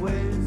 your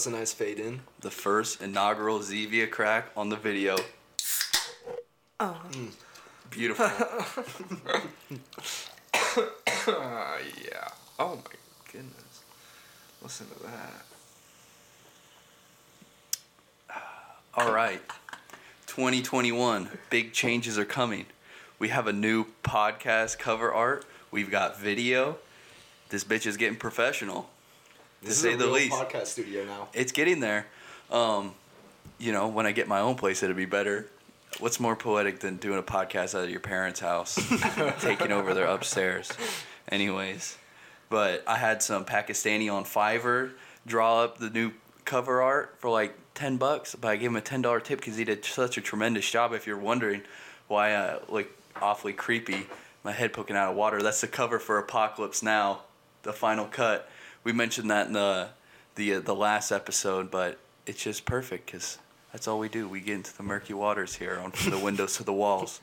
was a nice fade in. The first inaugural Zevia crack on the video. Oh. Beautiful. Ah, yeah. Oh my goodness. Listen to that. All right. 2021. Big changes are coming. We have a new podcast cover art. We've got video. This bitch is getting professional. This to say the least. podcast studio now. It's getting there. Um, you know, when I get my own place, it'll be better. What's more poetic than doing a podcast out of your parents' house, taking over their upstairs? Anyways, but I had some Pakistani on Fiverr draw up the new cover art for like ten bucks, but I gave him a ten dollar tip because he did such a tremendous job. If you're wondering why I look awfully creepy, my head poking out of water. That's the cover for Apocalypse Now, the final cut. We mentioned that in the the uh, the last episode, but it's just perfect because that's all we do. We get into the murky waters here, on from the windows to the walls.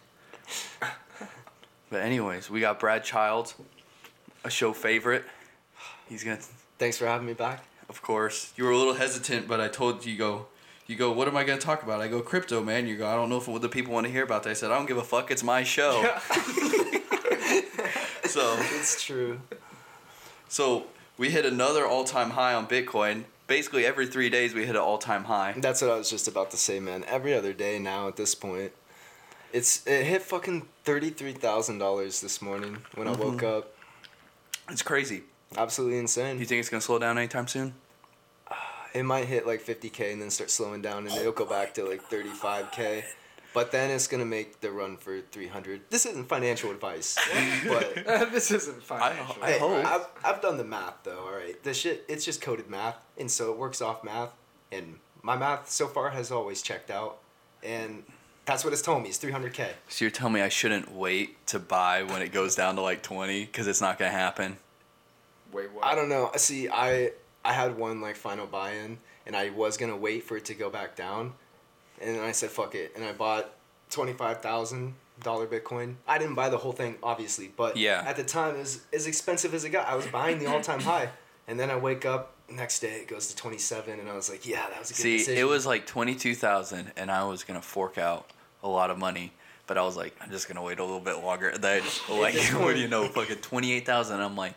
But anyways, we got Brad Childs, a show favorite. He's gonna, Thanks for having me back. of course. You were a little hesitant, but I told you, you go. You go. What am I gonna talk about? I go crypto, man. You go. I don't know if what the people want to hear about that. I said I don't give a fuck. It's my show. so It's true. so we hit another all time high on Bitcoin. Basically every three days we hit an all time high. That's what I was just about to say, man. Every other day now at this point. It's it hit fucking thirty three thousand dollars this morning when I mm-hmm. woke up. It's crazy. Absolutely insane. You think it's gonna slow down anytime soon? it might hit like 50k and then start slowing down and it'll go back to like 35k but then it's gonna make the run for 300 this isn't financial advice but this isn't financial. I hey, hope. I've, I've done the math though all right the shit it's just coded math and so it works off math and my math so far has always checked out and that's what it's told me it's 300k So you're telling me I shouldn't wait to buy when it goes down to like 20 because it's not gonna happen. Wait, what? i don't know see i i had one like final buy-in and i was gonna wait for it to go back down and then i said fuck it and i bought $25000 bitcoin i didn't buy the whole thing obviously but Yeah. at the time it was as expensive as it got i was buying the all-time high and then i wake up next day it goes to 27 and i was like yeah that was a good See, decision it was like 22,000 and I was gonna fork out a lot of money. But I was like, I'm just gonna wait a little bit longer. Then, like, what do you know, fucking twenty eight thousand. I'm like,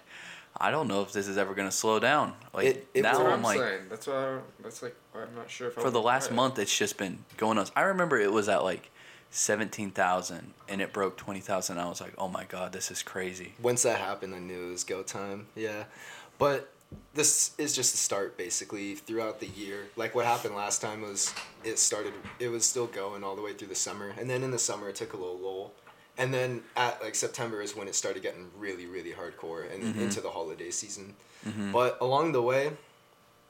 I don't know if this is ever gonna slow down. Like It- it now, what I'm I'm like, saying. That's why. I, that's like. I'm not sure if I for the last month, it's just been going on. I remember it was at like seventeen thousand, and it broke twenty thousand. I was like, oh my god, this is crazy. once that happened, I knew it was go time. Yeah, but this is just the start, basically. Throughout the year, like what happened last time was it started. It was still going all the way through the summer, and then in the summer it took a little lull, and then at like September is when it started getting really, really hardcore and Mm-hmm. into the holiday season. But along the way,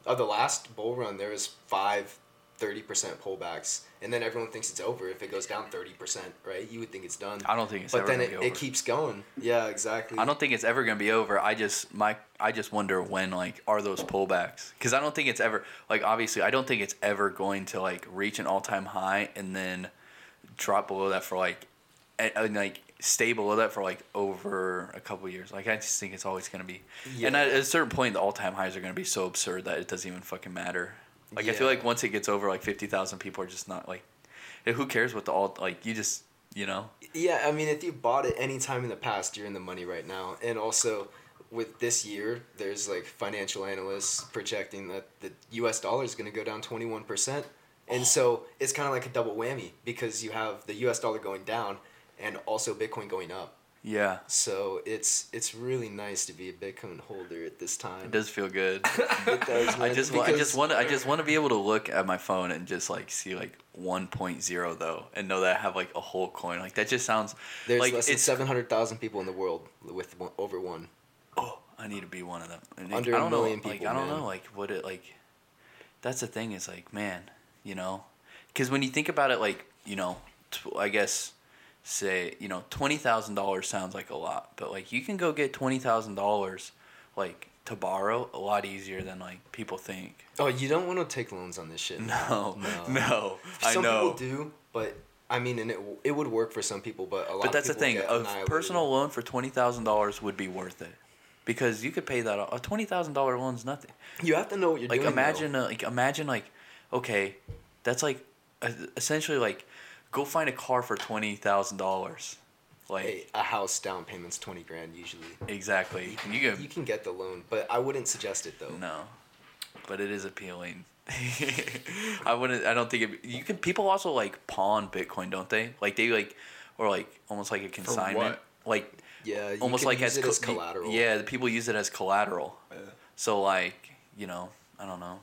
of the last bull run, there was five 30% pullbacks. And then everyone thinks it's over. If it goes down 30% right you would think it's done. I don't think it's but then it, it keeps going. Yeah exactly. I don't think it's ever gonna be over. I just my I just wonder when like are those pullbacks? Because I don't think it's ever like obviously I don't think it's ever going to like reach an all time high and then drop below that for like and, and, like stable with that for like over a couple years. Like I just think it's always gonna be. Yeah. And at a certain point, the all time highs are gonna be so absurd that it doesn't even fucking matter. Like I feel like once it gets over like fifty thousand people are just not like, who cares what the all like you just you know Yeah, I mean, if you bought it any time in the past, you're in the money right now. And also, with this year, there's like financial analysts projecting that the U.S. dollar is going to go down 21%. And so it's kind of like a double whammy because you have the U.S. dollar going down and also Bitcoin going up. yeah. So it's it's really nice to be a Bitcoin holder at this time. It does feel good. It does, I just wa- I just want I just want to be able to look at my phone and just like see like 1.0 though and know that I have like a whole coin. Like that just sounds There's like less than it's 700,000 people in the world with one, over one. oh, I need to be one of them. And Under I a don't million know, like people, I don't man. know, like what it like. That's the thing is like, man, you know, because when you think about it, like you know, t- I guess say you know twenty thousand dollars sounds like a lot, but like you can go get twenty thousand dollars, like to borrow a lot easier than like people think. Oh, you don't want to take loans on this shit. No, No. no, I some know. people do, but I mean, and it it would work for some people, but a lot. But that's the thing. A personal loan for twenty thousand dollars would be worth it, because you could pay that. off. A twenty thousand dollar loan's nothing. You have to know what you're doing. like doing. imagine uh, like imagine like okay that's like essentially like go find a car for twenty thousand dollars like Hey, a house down payment's twenty grand usually. exactly you can, You can can get the loan, but I wouldn't suggest it though. no but it is appealing i wouldn't i don't think it you can people also like pawn bitcoin don't they like they like or like almost like a consignment what? like Yeah, you almost can like use as, it co- as collateral. yeah the people use it as collateral Yeah. so like you know i don't know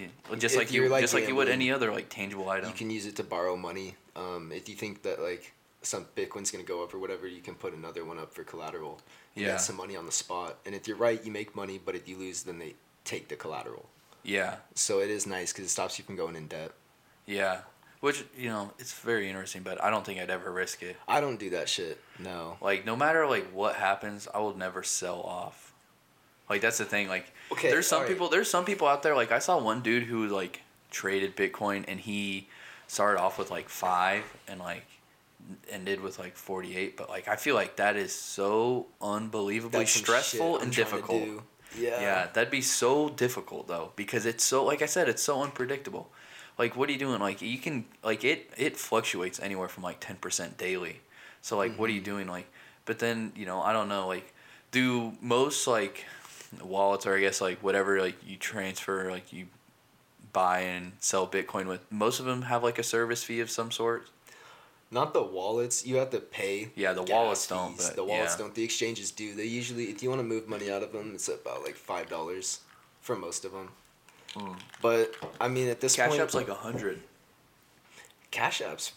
yeah, well, just If like you like, just like you would any other like tangible item you can use it to borrow money. Um, if you think that like some Bitcoin's gonna go up or whatever, you can put another one up for collateral. You Yeah. get some money on the spot, and if you're right, you make money. But if you lose, then they take the collateral. yeah So it is nice because it stops you from going in debt. Yeah, which you know it's very interesting, but I don't think I'd ever risk it. I don't do that shit. No. Like no matter like what happens, I will never sell off. Like that's the thing. Like Okay, there's some people. There's some people out there. Like I saw one dude who like traded Bitcoin and he started off with like five and like ended with like 48 but like i feel like that is so unbelievably That's stressful and difficult. Yeah. yeah, that'd be so difficult though because it's so like I said, it's so unpredictable. Like, what are you doing? Like, you can like it. It fluctuates anywhere from like ten percent daily. So like, what are Mm-hmm. you doing? Like, but then you know, I don't know. Like, do most like wallets or I guess like whatever like you transfer like you buy and sell Bitcoin with most of them have like a service fee of some sort. Not the wallets. You have to pay. Yeah, the wallets don't, but the wallets yeah. don't. The exchanges do. They usually, if you want to move money out of them, it's about like five dollars for most of them. Hmm. But I mean, at this. Cash point, App's like a hundred. Cash apps.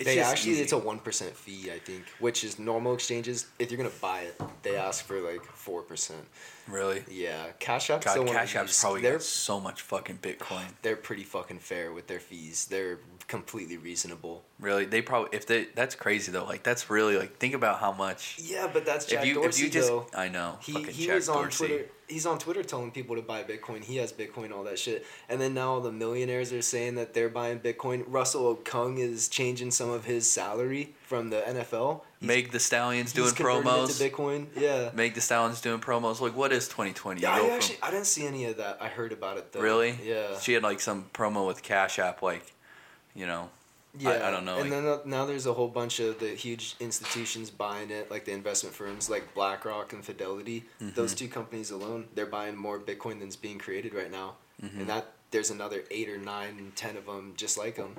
It's they actually, easy. it's a one percent fee, I think, which is normal exchanges. If you're gonna buy it, they ask for like four percent. really. Yeah, Cash App. God, Cash App's probably they're got so much fucking Bitcoin. they're pretty fucking fair with their fees. They're completely reasonable. Really, they probably if they that's crazy though. Like that's really like think about how much. Yeah, but that's Jack if you Dorsey if you just though. I know He, fucking he Jack was on Dorsey. Twitter. He's on Twitter telling people to buy Bitcoin. He has Bitcoin, all that shit. And then now all the millionaires are saying that they're buying Bitcoin. Russell Okung is changing some of his salary from the NFL. He's- Meg the Stallions doing he's converting it promos. to Bitcoin. Yeah. Meg the Stallions doing promos. Like what is 2020? Yeah, I actually I didn't see any of that. I heard about it though. really? Yeah. She had like some promo with Cash App, like, you know. Yeah, I don't know, And like- then uh, now there's a whole bunch of the huge institutions buying it, like the investment firms like BlackRock and Fidelity. Mm-hmm. Those two companies alone, they're buying more Bitcoin than's being created right now. Mm-hmm. And that there's another eight or nine, ten of them just like them.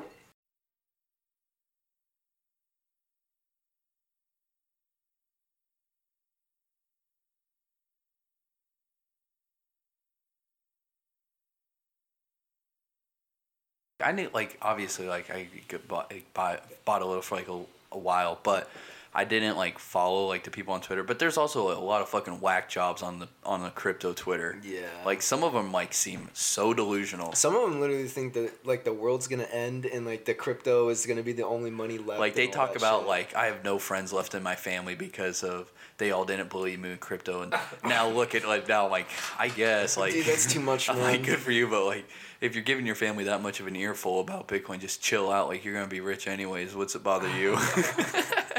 I knew like obviously like I bought buy, bought a little for like a, a while, but I didn't like follow like the people on Twitter, but there's also a lot of fucking whack jobs on the on the crypto Twitter. Yeah. Like some of them like seem so delusional. Some of them literally think that like the world's gonna end and like the crypto is gonna be the only money left. Like they talk about shit. like I have no friends left in my family because of they all didn't believe me in crypto and now look at like now like I guess like Dude, that's too much, I'm man. like good for you, but like if you're giving your family that much of an earful about Bitcoin, just chill out. Like you're gonna be rich anyways. What's it bother you?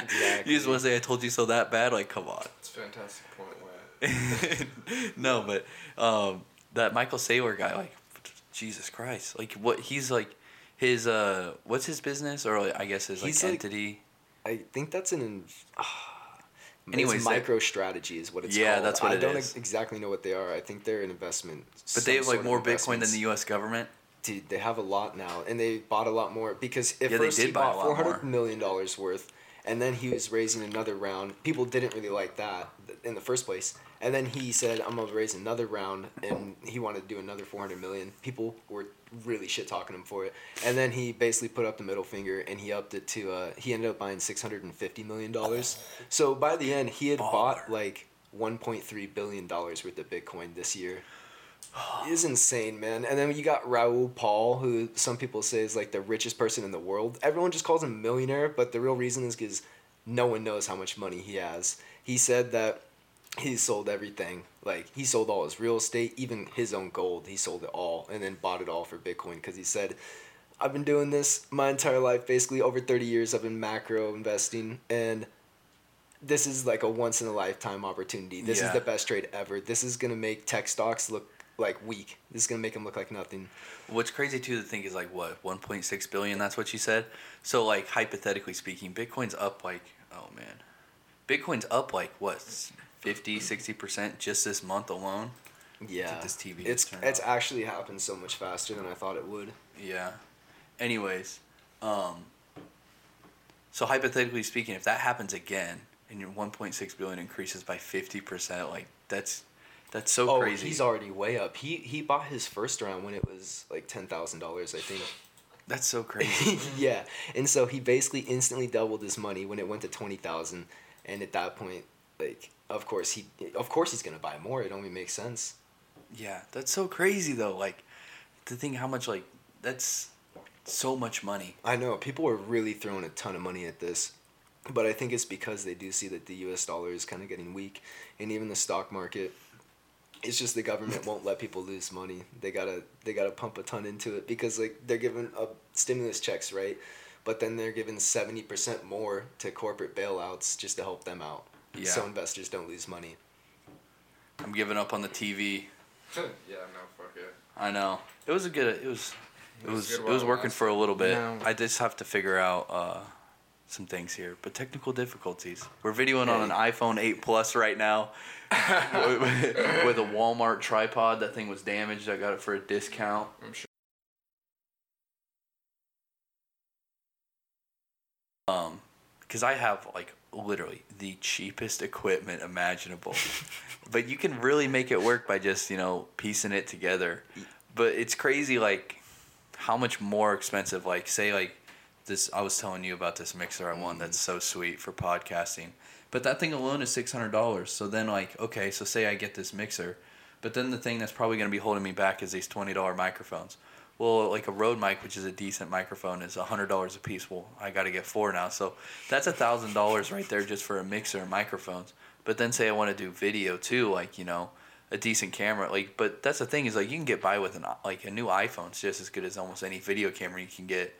Exactly. you just want to say I told you so that bad? Like come on. It's a fantastic point. Wyatt. no, but um, that Michael Saylor guy, like, Jesus Christ, like what he's like, his uh, what's his business or like, I guess his like He's, like, entity. I think that's an. in- Anyways, micro strategy is what it's Yeah, called. that's what I it don't is. exactly know what they are. I think they're an investment. but they have like more Bitcoin than the U.S. government. Dude, they have a lot now, and they bought a lot more because at Yeah, they first did he buy bought four hundred million dollars worth, and then he was raising another round. People didn't really like that in the first place, and then he said, "I'm gonna raise another round," and he wanted to do another four hundred million. People were really shit talking him for it, and then he basically put up the middle finger and he upped it to. Uh, he ended up buying six hundred and fifty million dollars. So by the end, he had bought like one point three billion dollars worth of Bitcoin this year. It's insane, man. And then you got Raoul Pal, who some people say is like the richest person in the world. Everyone just calls him millionaire, but the real reason is because no one knows how much money he has. He said that he sold everything. Like he sold all his real estate, even his own gold. He sold it all and then bought it all for Bitcoin because he said, "I've been doing this my entire life, basically over thirty years. I've been macro investing and." This is like a once in a lifetime opportunity. This Yeah. is the best trade ever. This is gonna make tech stocks look like weak. This is gonna make them look like nothing. What's crazy too to think is like what 1.6 billion. That's what you said. So like hypothetically speaking, Bitcoin's up like oh man, Bitcoin's up like what 50, 60 percent just this month alone. Yeah, this TV It's it's off. actually happened so much faster than I thought it would. Yeah. Anyways, um, so hypothetically speaking, if that happens again and your 1.6 billion increases by 50 percent, like that's that's so oh, crazy. he's already way up. He he bought his first round when it was like ten thousand dollars, I think. that's so crazy. yeah, and so he basically instantly doubled his money when it went to twenty thousand, and at that point, like of course he of course he's gonna buy more. It only makes sense. yeah, that's so crazy though. Like to think how much like that's so much money. I know people are really throwing a ton of money at this, but I think it's because they do see that the U.S. dollar is kind of getting weak, and even the stock market. It's just the government won't let people lose money. They gotta they gotta pump a ton into it because like they're giving up stimulus checks, right? But then they're giving seventy percent more to corporate bailouts just to help them out, Yeah. so investors don't lose money. I'm giving up on the TV. yeah, no, fuck it. I know. It was a good. It was. It was was. It was working for a little bit. No. I just have to figure out uh, some things here, but technical difficulties. We're videoing on an iPhone 8 Plus right now with, a Walmart tripod. That thing was damaged. I got it for a discount. I'm sure. Um, because I have like literally the cheapest equipment imaginable, but you can really make it work by just you know piecing it together. But it's crazy like how much more expensive. Like say like this, I was telling you about this mixer I won that's so sweet for podcasting. But that thing alone is six hundred dollars. So then like okay, so say I get this mixer, but then the thing that's probably gonna be holding me back is these twenty dollar microphones. Well, like a Rode mic, which is a decent microphone, is hundred dollars a piece. Well, I got to get four now, so that's a thousand dollars right there just for a mixer and microphones. But then say I want to do video too, like you know, a decent camera. Like, but that's the thing is like you can get by with an like a new iPhone iPhone's just as good as almost any video camera you can get.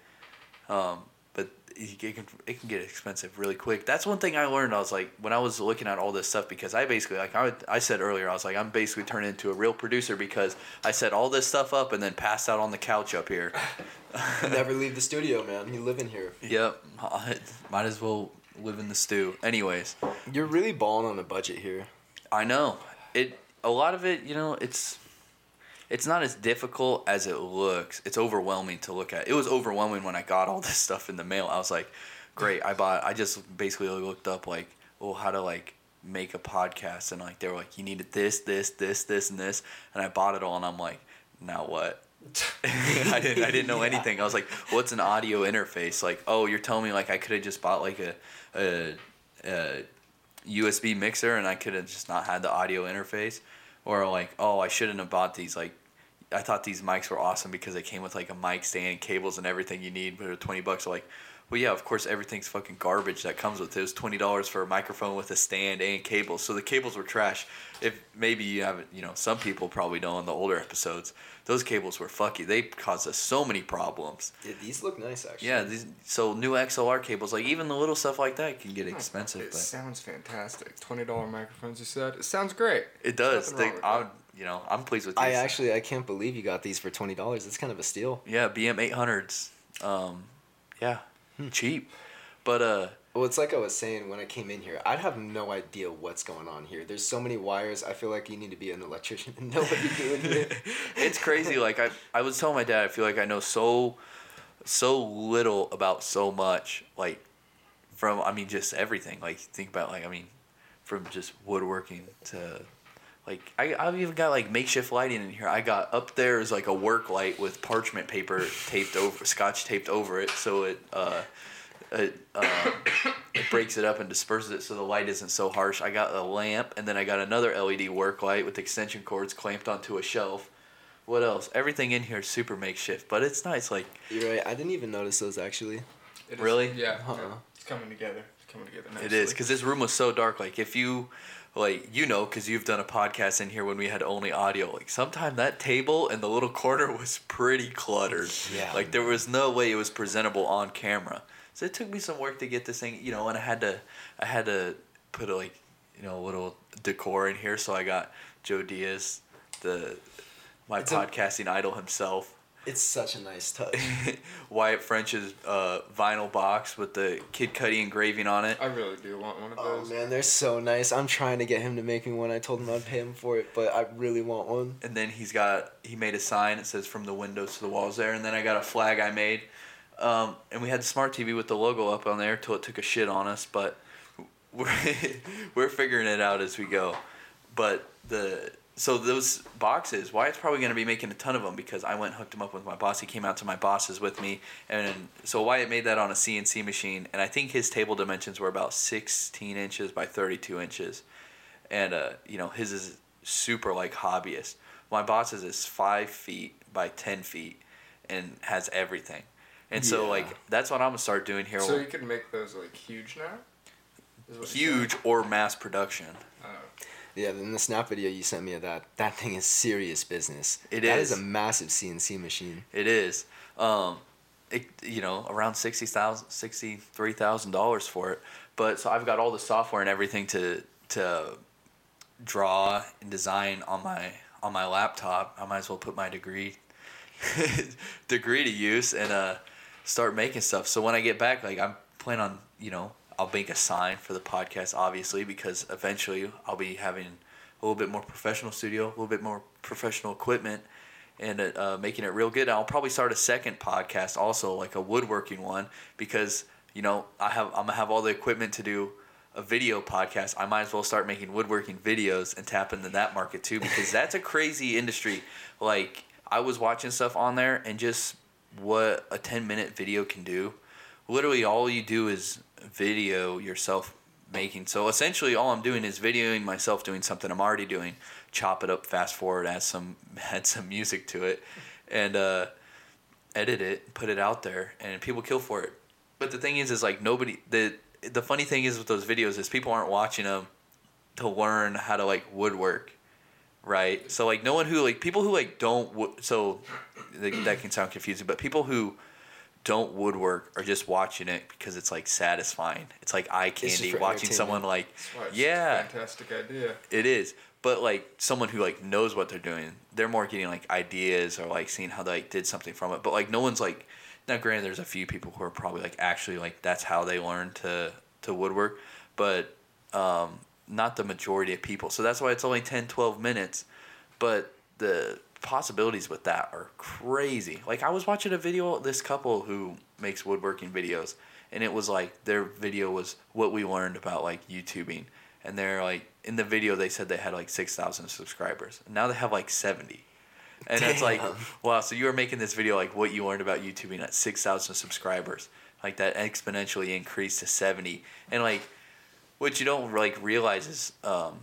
Um, but it can it can get expensive really quick. That's one thing I learned. I was like when I was looking at all this stuff because I basically like I, I said earlier I was like I'm basically turning into a real producer because I set all this stuff up and then passed out on the couch up here. Never leave the studio, man. You live in here. yep, might as well live in the stew. Anyways, You're really balling on the budget here. I know it. A lot of it, you know, it's it's not as difficult as it looks. It's overwhelming to look at. It was overwhelming when I got all this stuff in the mail. I was like, great. I bought. I just basically looked up like, oh, how to like make a podcast, and like they were like, you needed this, this, this, this, and this, and I bought it all, and I'm like, now what? I didn't. I didn't know Yeah. anything. I was like, "What's an audio interface?" Like, "Oh, you're telling me like I could have just bought like a, a a USB mixer and I could have just not had the audio interface, or like oh I shouldn't have bought these like. I thought these mics were awesome because they came with like a mic stand, cables, and everything you need. But they're twenty bucks. Like, well, yeah, of course, everything's fucking garbage that comes with it. It was twenty dollars for a microphone with a stand and cables. So the cables were trash. If maybe you haven't, you know, some people probably know in the older episodes, those cables were fucky. They caused us so many problems. Yeah, these look nice actually. Yeah, these so new XLR cables, like even the little stuff like that, can get hmm. expensive. It but sounds fantastic. Twenty dollar microphones. You said it sounds great. it does. Nothing They, wrong with I, that. You know, I'm pleased with these. I actually I can't believe you got these for twenty dollars. It's kind of a steal. yeah, BM eight hundreds. Um, yeah, Hmm. cheap, but uh. Well, it's like I was saying when I came in here. I'd have no idea what's going on here. There's so many wires. I feel like you need to be an electrician and know what you're doing here. it's crazy. Like I, I was telling my dad, I feel like I know so, so little about so much. Like, from I mean, just everything. Like think about like I mean, from just woodworking to, like I I've even got like makeshift lighting in here. I got up there is like a work light with parchment paper taped over, scotch taped over it, so it uh, it uh, it breaks it up and disperses it so the light isn't so harsh. I got a lamp and then I got another LED work light with extension cords clamped onto a shelf. What else? Everything in here is super makeshift, but it's nice. Like You're right. I didn't even notice those actually. It is- Really? Yeah. Uh-uh. It's coming together. It's coming together. Nicely. it is because this room was so dark. Like if you, like you know, because you've done a podcast in here when we had only audio. Like sometime that table in the little corner was pretty cluttered. Yeah. Like there was no way it was presentable on camera. So it took me some work to get this thing, you know, and I had to, I had to put a, like, you know, a little decor in here. So I got Joe Diaz, the my It's a- podcasting idol himself. It's such a nice touch. Wyatt French's uh, vinyl box with the Kid Cudi engraving on it. I really do want one of those. Oh man, they're so nice. I'm trying to get him to make me one. I told him I'd pay him for it, but I really want one. And then he's got he made a sign It says from the windows to the walls there. And then I got a flag I made, um, and we had the smart TV with the logo up on there till it took a shit on us. But we're we're figuring it out as we go. But the so those boxes, Wyatt's probably going to be making a ton of them because I went and hooked him up with my boss. He came out to my bosses with me, and so Wyatt made that on a CNC machine. And I think his table dimensions were about 16 inches by 32 inches, and uh, you know his is super like hobbyist. My boss's is five feet by 10 feet, and has everything. And so Yeah. like that's what I'm gonna start doing here. So you can make those like huge now. Is what you're huge or mass production. Yeah, in the snap video you sent me of that, that thing is serious business. It That is. is a massive CNC machine. It is. Um, it, you know, around sixty thousand, sixty three thousand dollars for it. But so I've got all the software and everything to to draw and design on my on my laptop. I might as well put my degree degree to use and uh, start making stuff. So when I get back, like I'm planning on, you know, I'll make a sign for the podcast, obviously, because eventually I'll be having a little bit more professional studio, a little bit more professional equipment, and uh, making it real good. I'll probably start a second podcast, also like a woodworking one, because you know I have I'm gonna have all the equipment to do a video podcast. I might as well start making woodworking videos and tap into that market too, because that's a crazy industry. Like I was watching stuff on there, and just what a ten minute video can do. Literally, all you do is video yourself making. So essentially, all I'm doing is videoing myself doing something I'm already doing. Chop it up, fast forward, add some add some music to it, and uh, edit it, put it out there, and people kill for it. But the thing is, is like nobody. the The funny thing is with those videos is people aren't watching them to learn how to like woodwork, right? So like no one who like people who like don't so that can sound confusing, but people who don't woodwork or just watching it because it's like satisfying. It's like eye candy watching someone like it's Yeah. fantastic idea. it is. But like someone who like knows what they're doing, they're more getting like ideas or like seeing how they like, did something from it. But like no one's like now granted there's a few people who are probably like actually like that's how they learned to to woodwork, but um not the majority of people. So that's why it's only 10 12 minutes. But the possibilities with that are crazy. Like I was watching a video this couple who makes woodworking videos and it was like their video was what we learned about like YouTubing and they're like in the video they said they had like 6,000 subscribers. And now they have like 70. And it's like wow, so you were making this video like what you learned about YouTubing at 6,000 subscribers. Like that exponentially increased to 70. And like what you don't like realize is um,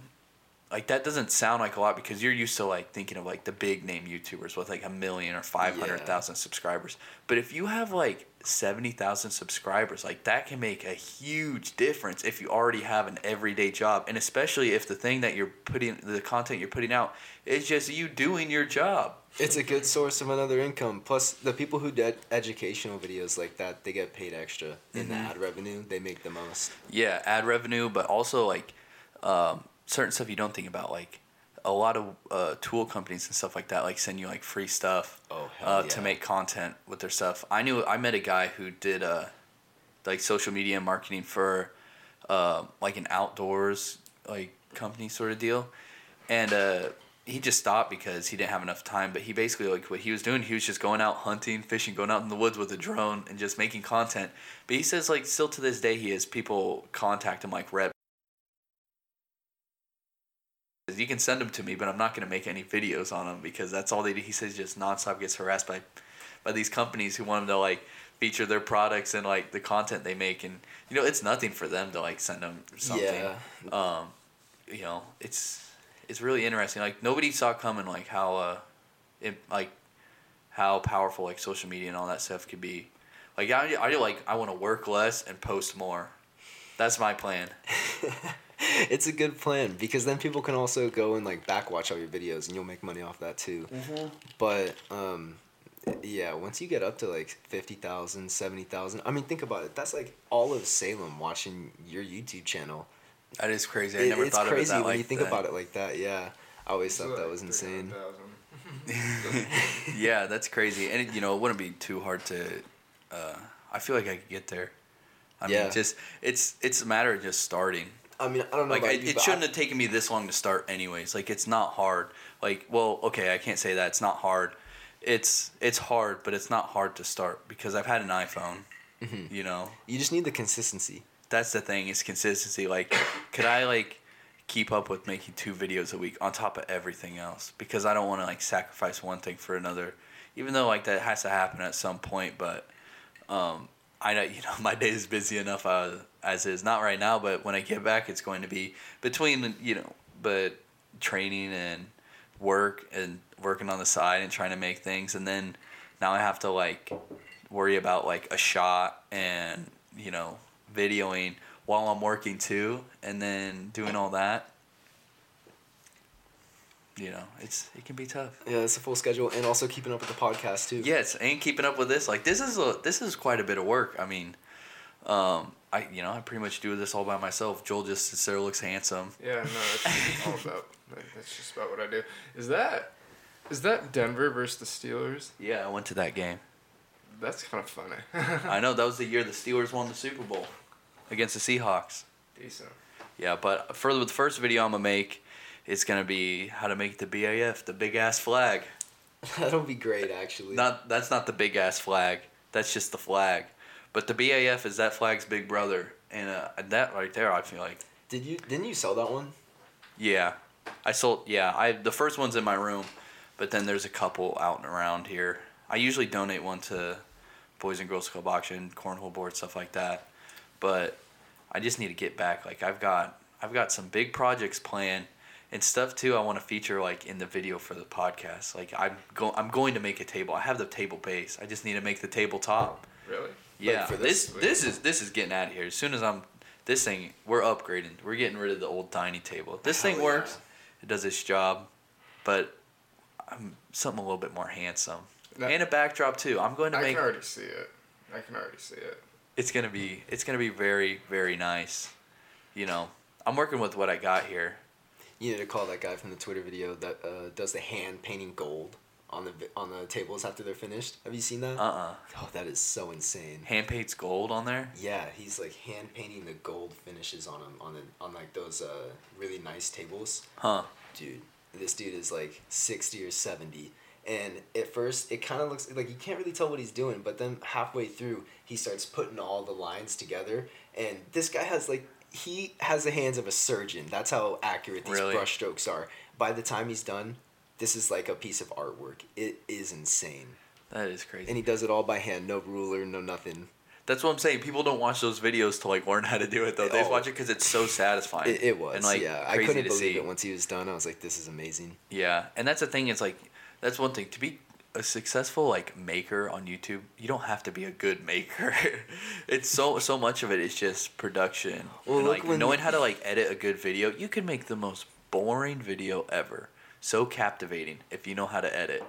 like that doesn't sound like a lot because you're used to like thinking of like the big name YouTubers with like a million or five hundred thousand subscribers. But if you have like seventy thousand subscribers, like that can make a huge difference if you already have an everyday job, and especially if the thing that you're putting, the content you're putting out, is just you doing your job. It's a good source of another income. Plus, the people who did educational videos like that, they get paid extra in the Mhm. ad revenue. They make the most. Yeah, ad revenue, but also like um, certain stuff you don't think about, like a lot of uh, tool companies and stuff like that, like send you like free stuff Oh hell uh, yeah. to make content with their stuff. I knew I met a guy who did uh, like social media marketing for uh, like an outdoors like company sort of deal, and uh, he just stopped because he didn't have enough time. But he basically like what he was doing, he was just going out hunting, fishing, going out in the woods with a drone and just making content. But he says like still to this day he has people contact him like rep. can send them to me, but I'm not going to make any videos on them because that's all they do. He says just nonstop gets harassed by by these companies who want him to like feature their products and like the content they make. And you know it's nothing for them to like send them something. Yeah. um you know it's it's really interesting. Like nobody saw coming like how uh it like how powerful like social media and all that stuff could be. Like i, I like i want to work less and post more. That's my plan it's a good plan because then people can also go and like back watch all your videos and you'll make money off that too. But um, yeah, once you get up to like 50,000, 70,000, I mean, think about it. That's like all of Salem watching your YouTube channel. that is crazy i It- never it's thought crazy of it that when like you think that. about it like that. Yeah, I always thought that was insane. yeah, that's crazy. And it, you know, it wouldn't be too hard to. Uh, I feel like I could get there. I Yeah. mean, just it's it's a matter of just starting. I mean, I don't know. Like I, you, it shouldn't I- have taken me this long to start, anyways. Like it's not hard. Like well, okay, I can't say that it's not hard. It's it's hard, but it's not hard to start because I've had an iPhone. Mm-hmm. You know, You just need the consistency. that's the thing It's consistency. Like, could I like keep up with making two videos a week on top of everything else? Because I don't want to like sacrifice one thing for another, even though like that has to happen at some point. But um, I know you know my day is busy enough uh, as is. Not right now, but when I get back, it's going to be between you know, but training and work and working on the side and trying to make things, and then now I have to like worry about like a shot and you know videoing while I'm working too, and then doing all that. You know, it's it can be tough. Yeah, it's a full schedule, and also keeping up with the podcast too. Yes, and keeping up with this, like this is a this is quite a bit of work. I mean, um, I you know I pretty much do this all by myself. Joel just sits there, looks handsome. Yeah, no, that's all about. like, That's just about what I do. Is that, is that Denver versus the Steelers? Yeah, I went to that game. That's kind of funny. I know that was the year the Steelers won the Super Bowl against the Seahawks. Decent. Yeah, but for the first video I'm gonna make, it's gonna be how to make the BAF, the big ass flag. That'll be great, actually. Not that's not the big ass flag. That's just the flag. But the BAF is that flag's big brother, and uh, that right there, I feel like, Did you? Didn't you sell that one? yeah, I sold. Yeah, I the first one's in my room, but then there's a couple out and around here. I usually donate one to Boys and Girls Club auction, cornhole board, stuff like that. But I just need to get back. Like I've got I've got some big projects planned and stuff too. I want to feature like in the video for the podcast. Like I'm go I'm going to make a table. I have the table base. I just need to make the tabletop. Really? Yeah, for this this- this is this is getting out of here. As soon as I'm this thing, we're upgrading. We're getting rid of the old tiny table. This Hell thing yeah. works. It does its job, but I'm something a little bit more handsome No. and a backdrop too. I'm going to I make. I can already see it. I can already see it. It's gonna be it's gonna be very very nice. You know, I'm working with what I got here. You need to call that guy from the Twitter video that uh, does the hand painting gold on the on the tables after they're finished. Have you seen that? Uh uh Oh, that is so insane. Hand paints gold on there. Yeah, he's like hand painting the gold finishes on them on the on like those uh, really nice tables. Huh. Dude, this dude is like sixty or seventy, and at first it kind of looks like you can't really tell what he's doing, but then halfway through he starts putting all the lines together, and this guy has like he has the hands of a surgeon. That's how accurate these Really? brush strokes are. By the time he's done, this is like a piece of artwork. It is insane, That is crazy. and he does it all by hand, no ruler, no nothing. That's what I'm saying. People don't watch those videos to like learn how to do it though. They just Oh. watch it because it's so satisfying. It, it was. and like yeah, I couldn't believe see. it once he was done. I was like, this is amazing. Yeah, and that's the thing. It's like that's one thing to be a successful like maker on YouTube. You don't have to be a good maker. it's so so much of it is just production. Well, and like knowing how to like edit a good video, you can make the most boring video ever. So captivating if you know how to edit.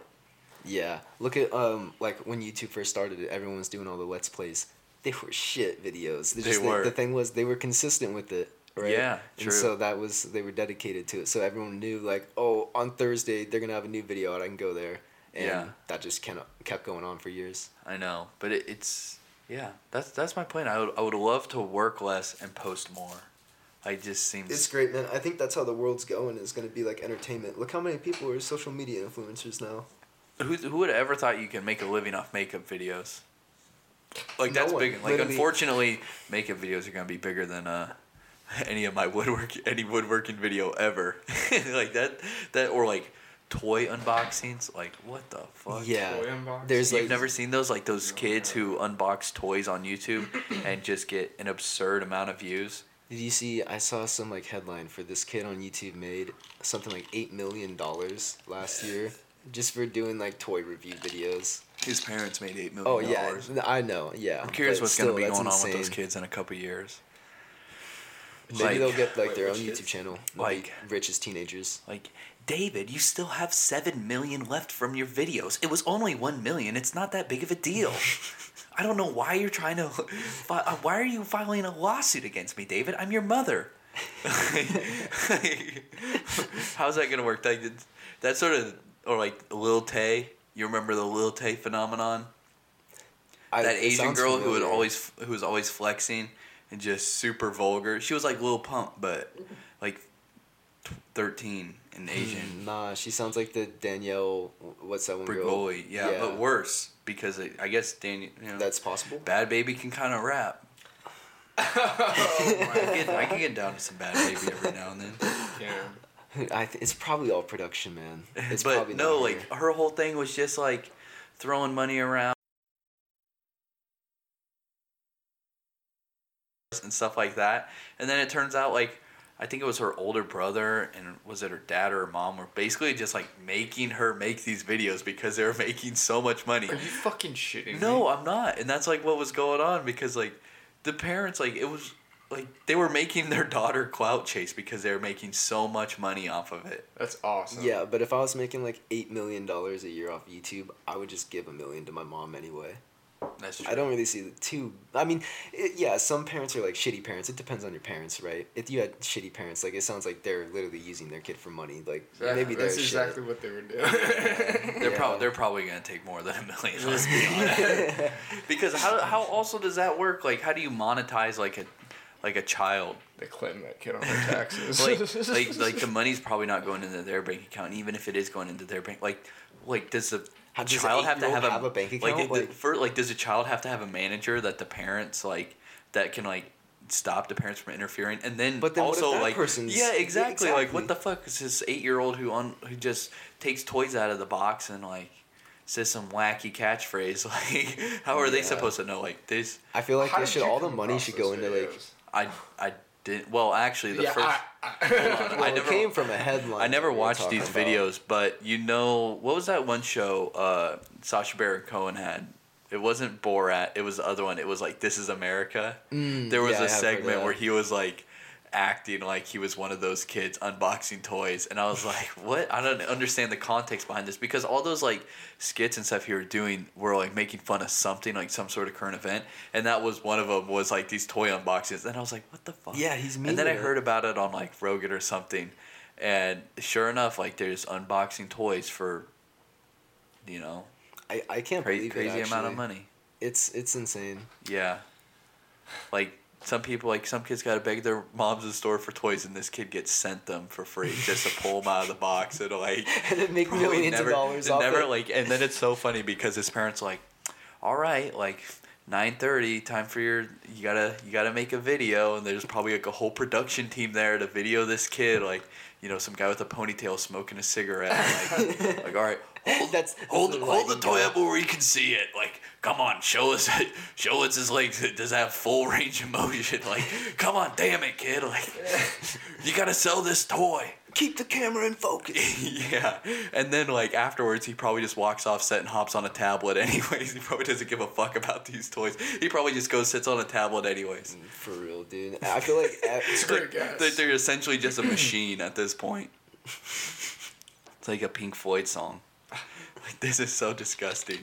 Yeah, look at um like when YouTube first started, everyone was doing all the let's plays. They were shit videos. They They just, the- were. The, thing was, they were consistent with it, right? Yeah, And true. so that was they were dedicated to it. So everyone knew like, oh, on Thursday they're gonna have a new video and I can go there. And Yeah. that just kind of kept going on for years. I know, but it, it's yeah. That's that's my point. I would I would love to work less and post more. I just seems It's great, man. I think that's how the world's going. Is gonna be like entertainment. Look how many people are social media influencers now. Who who would have ever thought you can make a living off makeup videos? Like No that's one, big. Like literally. unfortunately, makeup videos are gonna be bigger than uh any of my woodwork any woodworking video ever. like that that or like toy unboxings. Like what the fuck? Yeah, Toy unboxing? there's You've like never seen those like those kids who unbox toys on YouTube and just get an absurd amount of views. Did you see? I saw some like headline for this kid on YouTube made something like eight million dollars last year just for doing like toy review videos. His parents made eight million Oh dollars. yeah, I know. Yeah, I'm curious what's still, gonna be that's going on with those kids in a couple years. Maybe Like- they'll get like Wait, their own YouTube kids? channel. Like- rich as teenagers. Like, David, you still have seven million left from your videos. It was only one million. It's not that big of a deal. I don't know why you're trying to. Uh, why are you filing a lawsuit against me, David? I'm your mother. How's that gonna work? Like, that sort of, or like Lil Tay. You remember the Lil Tay phenomenon? I, that Asian girl who would always who was always flexing and just super vulgar. She was like Lil Pump, but like thirteen and Asian. Mm, Nah, she sounds like the Danielle. What's that one girl? Bregoli, yeah, but worse because it, I guess Daniel, you know, That's possible. Bhad Bhabie can kind of rap. I, can get, I can get down to some Bhad Bhabie every now and then. Yeah. I th- it's probably all production, man. It's but probably no, like her. her whole thing was just like throwing money around and stuff like that. And then it turns out like I think it was her older brother and was it her dad or her mom were basically just like making her make these videos because they were making so much money. Are you fucking shitting me? No, I'm not. And that's like what was going on because like the parents like it was like they were making their daughter clout chase because they were making so much money off of it. That's awesome. Yeah, but if I was making like eight million dollars a year off YouTube, I would just give a million to my mom anyway. That's true. I don't really see the two. I mean, it, yeah, some parents are like shitty parents. It depends on your parents, right? If you had shitty parents, like it sounds like they're literally using their kid for money. Like Exactly. maybe they're That's shit. exactly what they were doing. They're Yeah. probably they're probably gonna take more than a million. Let's be honest. because how how also does that work? Like how do you monetize like a like a child? they claim that kid on their taxes. Like like like the money's probably not going into their bank account. Even if it is going into their bank, like like does the How- does child have to have a, have a bank account? the- Like- for, like does a child have to have a manager that the parents like that can like stop the parents from interfering? And then But then what if also that like person's- yeah exactly, like what the fuck is this eight year old who on who just takes toys out of the box and like says some wacky catchphrase? Like how are they supposed to know like this I feel like How they should all the money should go into like. I I didn't well actually the yeah, first I, I, Well, I it never- came from a headline. I never that we were watched these about. videos, but you know what was that one show uh, Sacha Baron Cohen had? It wasn't Borat. It was the other one. It was like This Is America. Mm, there was yeah, I a have heard segment where he was like acting like he was one of those kids unboxing toys, and I was like, "What? I don't understand the context behind this." Because all those like skits and stuff he were doing were like making fun of something, like some sort of current event, and that was one of them. Was like these toy unboxings, and I was like, "What the fuck?" Yeah, he's mean And then I heard about it on like Rogan or something, and sure enough, like there's unboxing toys for, you know, I, I can't crazy believe crazy it, amount of money. It's it's insane. Yeah, like some people, like some kids, gotta beg their moms in the store for toys, and this kid gets sent them for free just to pull them out of the box and like and then make millions never, of dollars off never it. like, and then it's so funny because his parents are like, all right, like 9:30, time for your you gotta you gotta make a video, and there's probably like a whole production team there to video this kid, like you know some guy with a ponytail smoking a cigarette, like, like all right. Hold, That's- hold, that's the hold the toy up where you can see it. Like, come on, show us, show us his legs. Does it have full range of motion? Like, come on, damn it, kid. Like, you gotta sell this toy. Keep the camera in focus. yeah, and then like afterwards, he probably just walks off set and hops on a tablet. Anyways, he probably doesn't give a fuck about these toys. He probably just goes sits on a tablet anyways. Mm, for real, dude. I feel like It's a great guess. They're, they're essentially just a machine at this point. It's like a Pink Floyd song. Like this is so disgusting.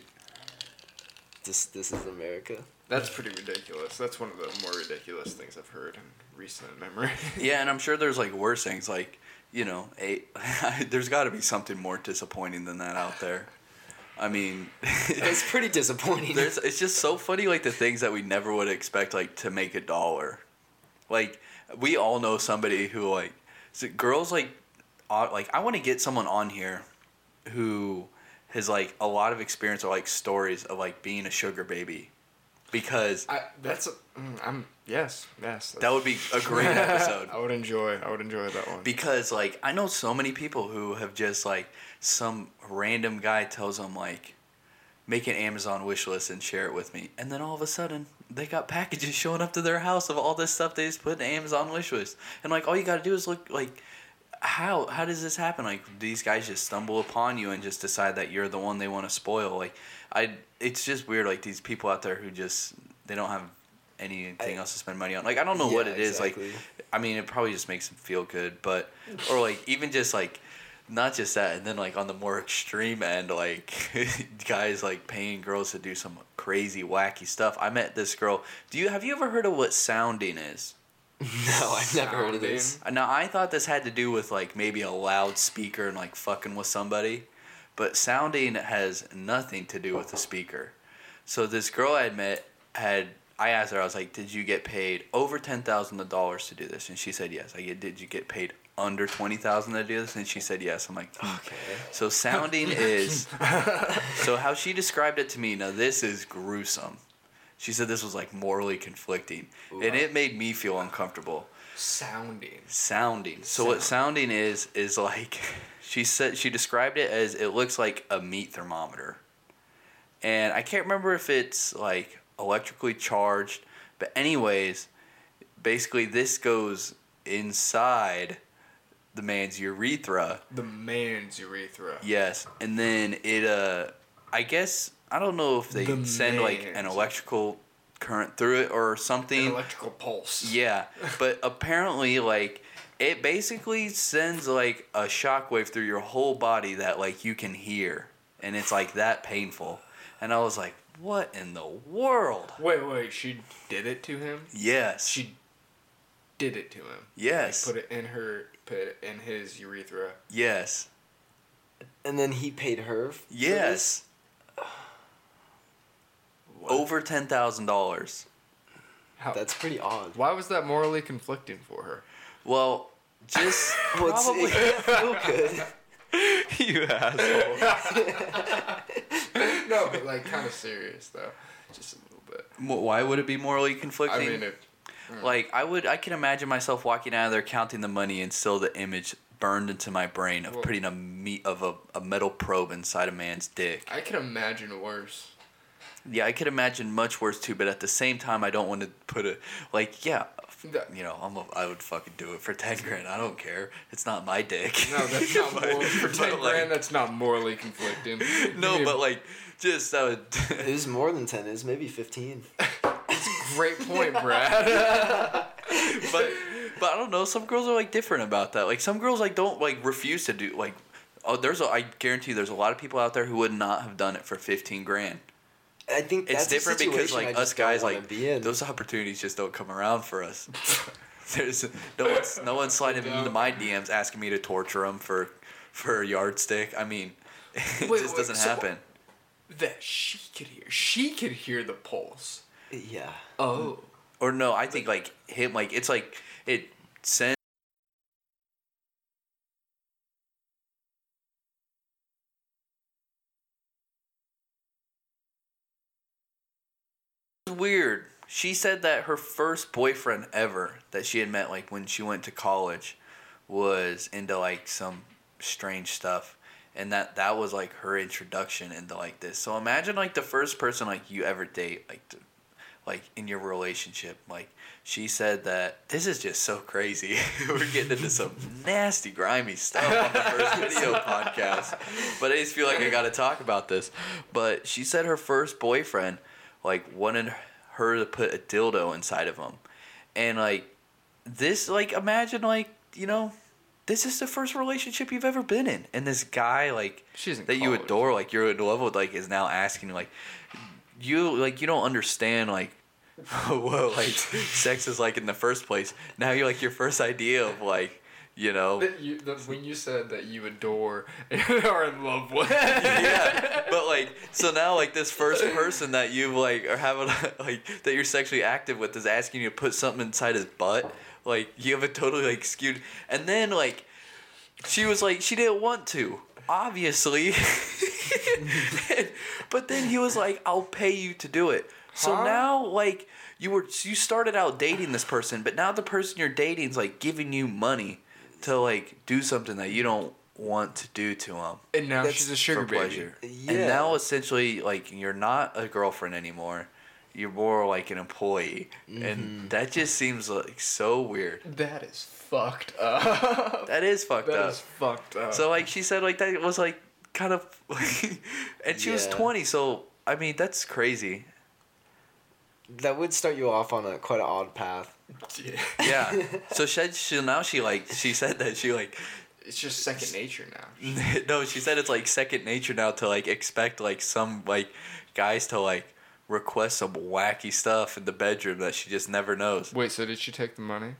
this this is America. That's pretty ridiculous. That's one of the more ridiculous things I've heard in recent memory. Yeah, and I'm sure there's like worse things. Like you know, a there's got to be something more disappointing than that out there. I mean, It's pretty disappointing. There's it's just so funny like the things that we never would expect like to make a dollar. Like we all know somebody who like so girls like uh, like I want to get someone on here who has like a lot of experience or like stories of like being a sugar baby because I, that's a, mm, I'm yes yes. that would be a great episode. I would enjoy. I would enjoy that one. because like I know so many people who have just like some random guy tells them like make an Amazon wish list and share it with me, and then all of a sudden they got packages showing up to their house of all this stuff they just put in the Amazon wish list, and like all you gotta do is look like. How how does this happen? Like these guys just stumble upon you and just decide that you're the one they want to spoil. Like I, it's just weird. Like these people out there who just they don't have anything I- else to spend money on. Like I don't know what Yeah, it is. Like. I mean, it probably just makes them feel good, but or like even just like not just that, and then like on the more extreme end, like guys like paying girls to do some crazy wacky stuff. I met this girl. Do you have you ever heard of what sounding is? no, I've never heard of this. Now I thought this had to do with like maybe a loudspeaker and like fucking with somebody, but sounding has nothing to do with the speaker. So this girl I had met had I asked her I was like, "Did you get paid over ten thousand dollars to do this?" And she said yes. I get, "Did you get paid under twenty thousand to do this?" And she said yes. I'm like, hmm. Okay. So sounding is so how she described it to me. Now this is gruesome. She said this was like morally conflicting, and it made me feel uncomfortable Sounding. sounding. So what sounding is is like she said she described it as it looks like a meat thermometer. And I can't remember if it's like electrically charged, but anyways, basically this goes inside the man's urethra. The man's urethra. Yes, and then it uh I guess I don't know if they The send like an electrical current through it or something. An something. electrical pulse. Yeah, but apparently, like, it basically sends like a shockwave through your whole body that like you can hear, and it's like that painful. And I was like, "What in the world?" Wait, wait. She did it to him. Yes, She did it to him. yes, Put it in her. Put it in his urethra. yes, And then he paid her. for yes. What? Over ten thousand dollars. How? That's pretty odd. Why was that morally conflicting for her? Well, just Well, it's, probably it can't feel good. you asshole. no, but like kind of serious though, just a little bit. Why would it be morally conflicting? I conflicting? mean, it, hmm. Like I would, I can imagine myself walking out of there counting the money and still the image burned into my brain of Well- putting a meat of a, a metal probe inside a man's dick. I can imagine worse. Yeah, I could imagine much worse too, but at the same time, I don't want to put a like, yeah, you know, I'm a, I would fucking do it for ten grand. I don't care. It's not my dick. No, that's not But- moral, for but, ten like- grand. That's not morally conflicting. No, Give but like, just that would. It was more than ten. It was maybe fifteen. great point, Brad. but but I don't know. Some girls are like different about that. Like some girls like don't like refuse to do like. Oh, there's a. I guarantee you, there's a lot of people out there who would not have done it for fifteen grand. I think It's that's a different because like us guys like be in. those opportunities just don't come around for us. There's no one's no one's sliding into my DMs asking me to torture them for for a yardstick. I mean, it Wait, just wait, doesn't so- happen. that she could hear. She could hear the pulse. yeah. Oh. Or no, I think like him like it's like it sends She said that her first boyfriend ever that she had met like when she went to college was into like some strange stuff and that that was like her introduction into like this. So imagine like the first person like you ever date like to, like in your relationship like she said that this is just so crazy. We're getting into some nasty grimy stuff on the first video podcast. But I just feel like I got to talk about this. But she said her first boyfriend like wanted her to put a dildo inside of him. And like this like imagine like, you know, this is the first relationship you've ever been in. And this guy like that you adore, like you're in love with, like is now asking like you like you don't understand like what like sex is like in the first place. Now you're like your first idea of like you know That you, the, when you said that you adore and are in love with. yeah, but like, so now like this first person that you like are having like that you're sexually active with is asking you to put something inside his butt. Like you have a totally like skewed, and then like she was like she didn't want to, obviously. but then he was like, "I'll pay you to do it." So Huh? now like you were you started out dating this person, but now the person you're dating is like giving you money to like do something that you don't want to do to him And now That's she's a sugar baby. pleasure. And now essentially, like you're not a girlfriend anymore. You're more like an employee, Mm-hmm. and that just seems like so weird. That is fucked up. That is fucked That up. is fucked up. So like she said, like that was like kind of, and she was 20. So I mean, that's crazy. That would start you off on a quite an odd path. Yeah. Yeah. so she, she now she like she said that she like it's just second nature now. no she said it's like second nature now to like expect like some like guys to like request some wacky stuff in the bedroom that she just never knows. Wait, so did she take the money?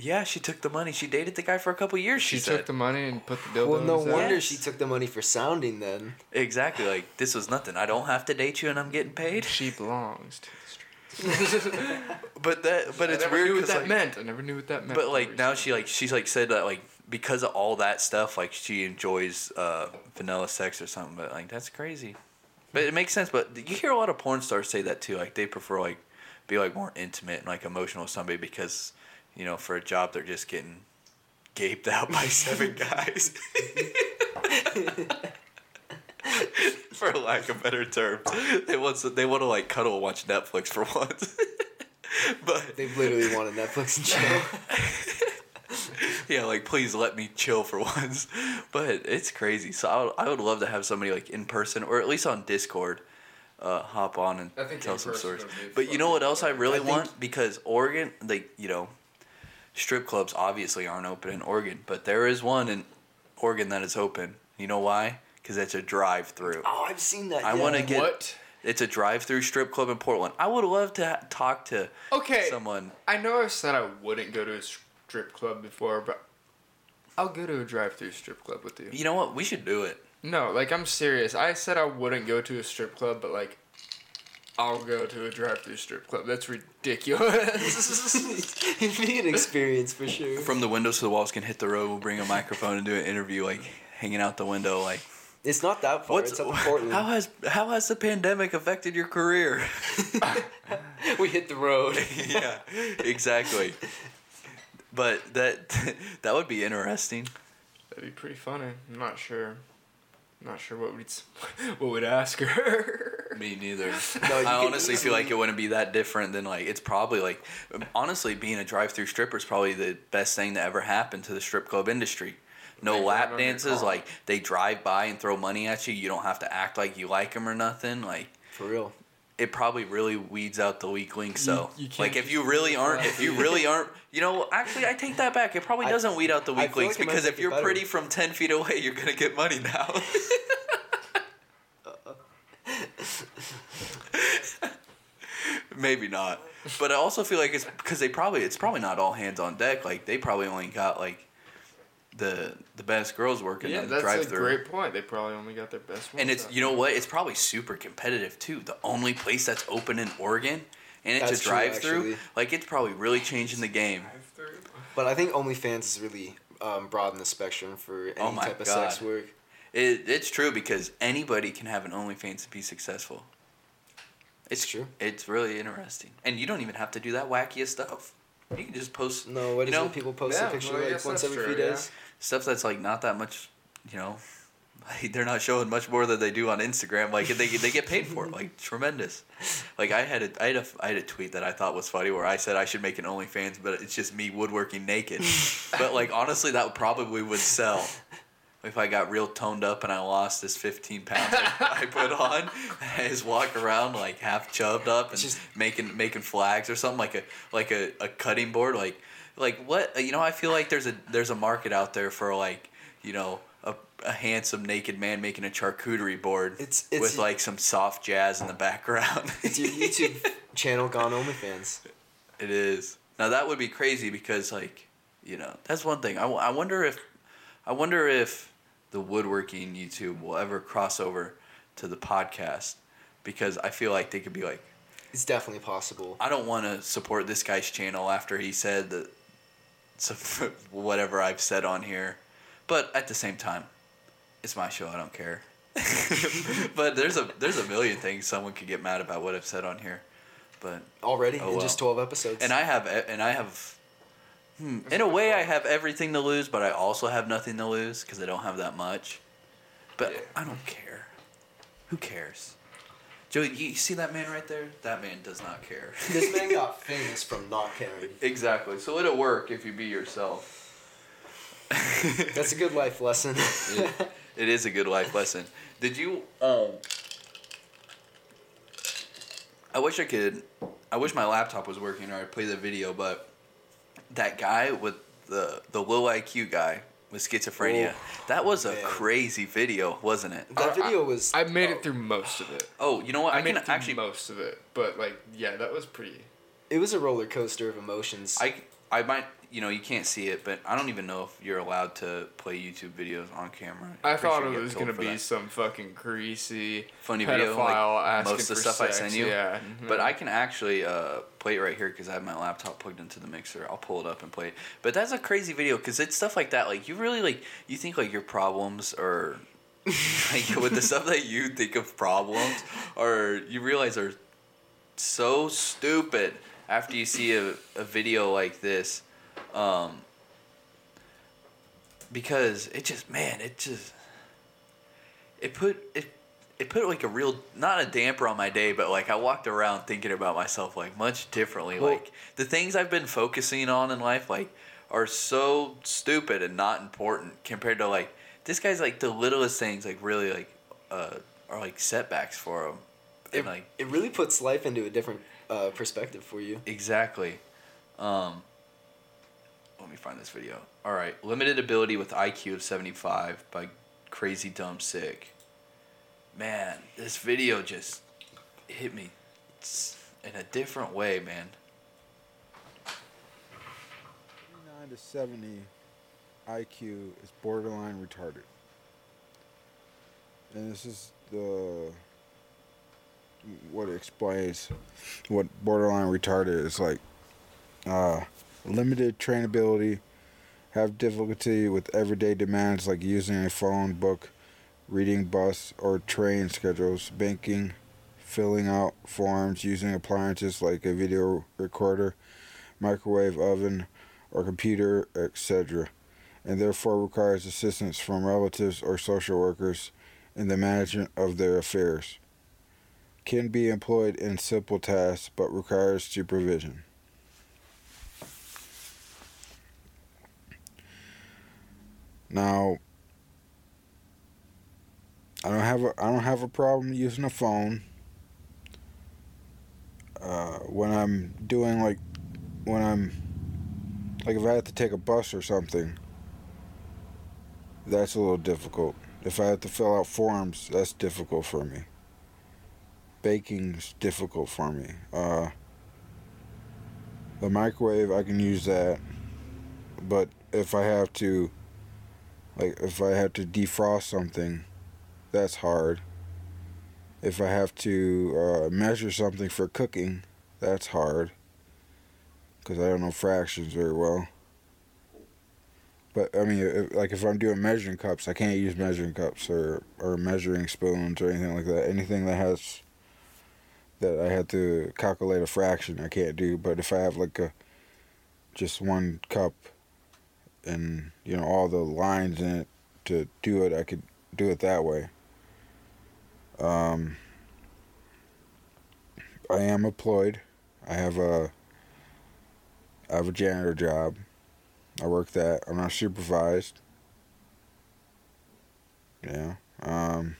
Yeah, she took the money. She dated the guy for a couple years. She, She, said took the money and put the dildo Well, no his ass? wonder she took the money for sounding then. exactly like this was nothing. I don't have to date you, and I'm getting paid. She belongs to the streets. But that, but it's I never weird knew what 'cause, that like, meant. I never knew what that meant. But like now she like she's like said that like because of all that stuff like she enjoys uh, vanilla sex or something. But like that's crazy. But it makes sense. But you hear a lot of porn stars say that too. Like they prefer like be like more intimate and like emotional with somebody because you know for a job they're just getting gaped out by seven guys. for lack of better terms, they want to, they want to like cuddle and watch Netflix for once. but They literally wanted Netflix and chill. yeah, like please let me chill for once. But it's crazy. So I would, I would love to have somebody like in person or at least on Discord, uh, hop on and tell some stories. But you know what else I really I think- want? Because Oregon, like you know, strip clubs obviously aren't open in Oregon, but there is one in Oregon that is open. You know why? Because it's a drive-through. Oh, I've seen that. I yeah. wanna get- What? It's a drive-through strip club in Portland. I would love to ha- talk to Okay. someone. I know I've said I wouldn't go to a strip club before, but I'll go to a drive-through strip club with you. You know what? We should do it. No, like I'm serious. I said I wouldn't go to a strip club, but like I'll go to a drive-through strip club. That's ridiculous. It'd be an experience for sure. From the windows to the walls can hit the road. We'll bring a microphone and do an interview, like hanging out the window. Like, It's not that far. what's it's up in Portland. how has how has the pandemic affected your career? we hit the road. yeah, exactly. But that that would be interesting. That'd be pretty funny. I'm not sure. not sure what we'd s- what would ask her. Me neither. No, I could honestly feel like it wouldn't be that different than like it's probably like honestly being a drive-through stripper is probably the best thing that ever happened to the strip club industry. No lap right on your dances, like they drive by and throw money at you. You don't have to act like you like them or nothing. Like For real. it probably really weeds out the weak links. So, you can't like, if you really aren't, if you really aren't, you know, actually, I take that back. It probably doesn't weed out the I weak links like because if you're better. pretty from ten feet away, you're gonna get money now. Maybe not, but I also feel like it's because they probably it's probably not all hands on deck. Like they probably only got like the the best girls working yeah, in the that's drive a through. great point. They probably only got their best ones. And it's out you know what? It's probably super competitive too. The only place that's open in Oregon, and it's That's a drive through. Like it's probably really changing the game. But I think OnlyFans is really um, broaden the spectrum for any Oh my type of God. sex work. It, it's true because anybody can have an OnlyFans and be successful. It's true. It's really interesting, and you don't even have to do that wackiest stuff. You can just post No, what you is know, it? People post Yeah, a picture well, like once every true, few yeah. Stuff that's like not that much. You know, like, they're not showing much more than they do on Instagram. Like they they get paid for it. Like tremendous. Like I had a I had a I had a tweet that I thought was funny where I said I should make an OnlyFans, but it's just me woodworking naked. but like honestly, that probably would sell. If I got real toned up and I lost this 15 pounds I, I put on, I just walk around like half chubbed up and Just- making making flags or something like a like a, a cutting board like like what uh, you know I feel like there's a there's a market out there for like you know a, a handsome naked man making a charcuterie board It's- it's- with like some soft jazz in the background. It's your YouTube channel gone OnlyFans. It is. Now that would be crazy because like, you know, that's one thing. I, I wonder if I wonder if the woodworking YouTube will ever cross over to the podcast because I feel like they could be like, It's definitely possible. I don't want to support this guy's channel after he said that some whatever I've said on here. But at the same time, it's my show, I don't care. but there's a there's a million things someone could get mad about what I've said on here. But Already Oh, in well. just twelve episodes. and I have and I have hmm, in a way I have everything to lose, but I also have nothing to lose because I don't have that much. But Yeah. I don't care. Who cares? Joe, you see that man right there? That man does not care. this man got famous from not caring. exactly. So it'll work if you be yourself. That's a good life lesson. it, it is a good life lesson. Did you um I wish I could I wish my laptop was working or I'd play the video, but that guy with the the low IQ guy with schizophrenia, Oh, that was a man. crazy video, wasn't it? that video was. I made it through most of it. Oh, you know what? I, I, made can it through actually most of it, but like, yeah, that was pretty. It was a roller coaster of emotions. I I might you know you can't see it, but I don't even know if you're allowed to play YouTube videos on camera. I I'm pretty thought sure it was gonna be that. some fucking greasy funny video, like most of the stuff I sex, send you. Yeah, But mhm. I can actually uh, play it right here because I have my laptop plugged into the mixer. I'll pull it up and play it. But that's a crazy video because it's stuff like that. Like you really like you think like your problems are like with the stuff that you think of problems or you realize are so stupid after you see a, a video like this. Um, because it just man, it just it put it it put like a real not a damper on my day, but like I walked around thinking about myself like much differently. Well- like the things I've been focusing on in life like are so stupid and not important compared to like this guy's like the littlest things like really like uh are like setbacks for him. it, And like it really puts life into a different uh, perspective for you. Exactly. Um, let me find this video. All right, limited ability with IQ of seventy five by Crazy Dumb Sick. Man, this video just hit me in a different way, man. 9 to 70 IQ is borderline retarded. And this is the what explains what borderline retarded is like uh, limited trainability, have difficulty with everyday demands like using a phone, book, reading bus or train schedules, banking, filling out forms, using appliances like a video recorder, microwave oven, or computer, etc., and therefore requires assistance from relatives or social workers in the management of their affairs. Can be employed in simple tasks but requires supervision. Now, I don't have a I don't have a problem using a phone. Uh, when I'm doing like when I'm like if I have to take a bus or something, that's a little difficult. If I have to fill out forms, that's difficult for me. Baking's difficult for me. Uh, the microwave, I can use that, but if I have to, like if I have to defrost something, that's hard. If I have to uh, measure something for cooking, that's hard because I don't know fractions very well. But I mean, if, like if I'm doing measuring cups, I can't use measuring cups or or measuring spoons or anything like that. Anything that has that I had to calculate a fraction, I can't do. But if I have like a just one cup and you know all the lines in it to do it, I could do it that way. Um, I am employed. I have a I have a janitor job. I work that. I'm not supervised. Yeah. Um,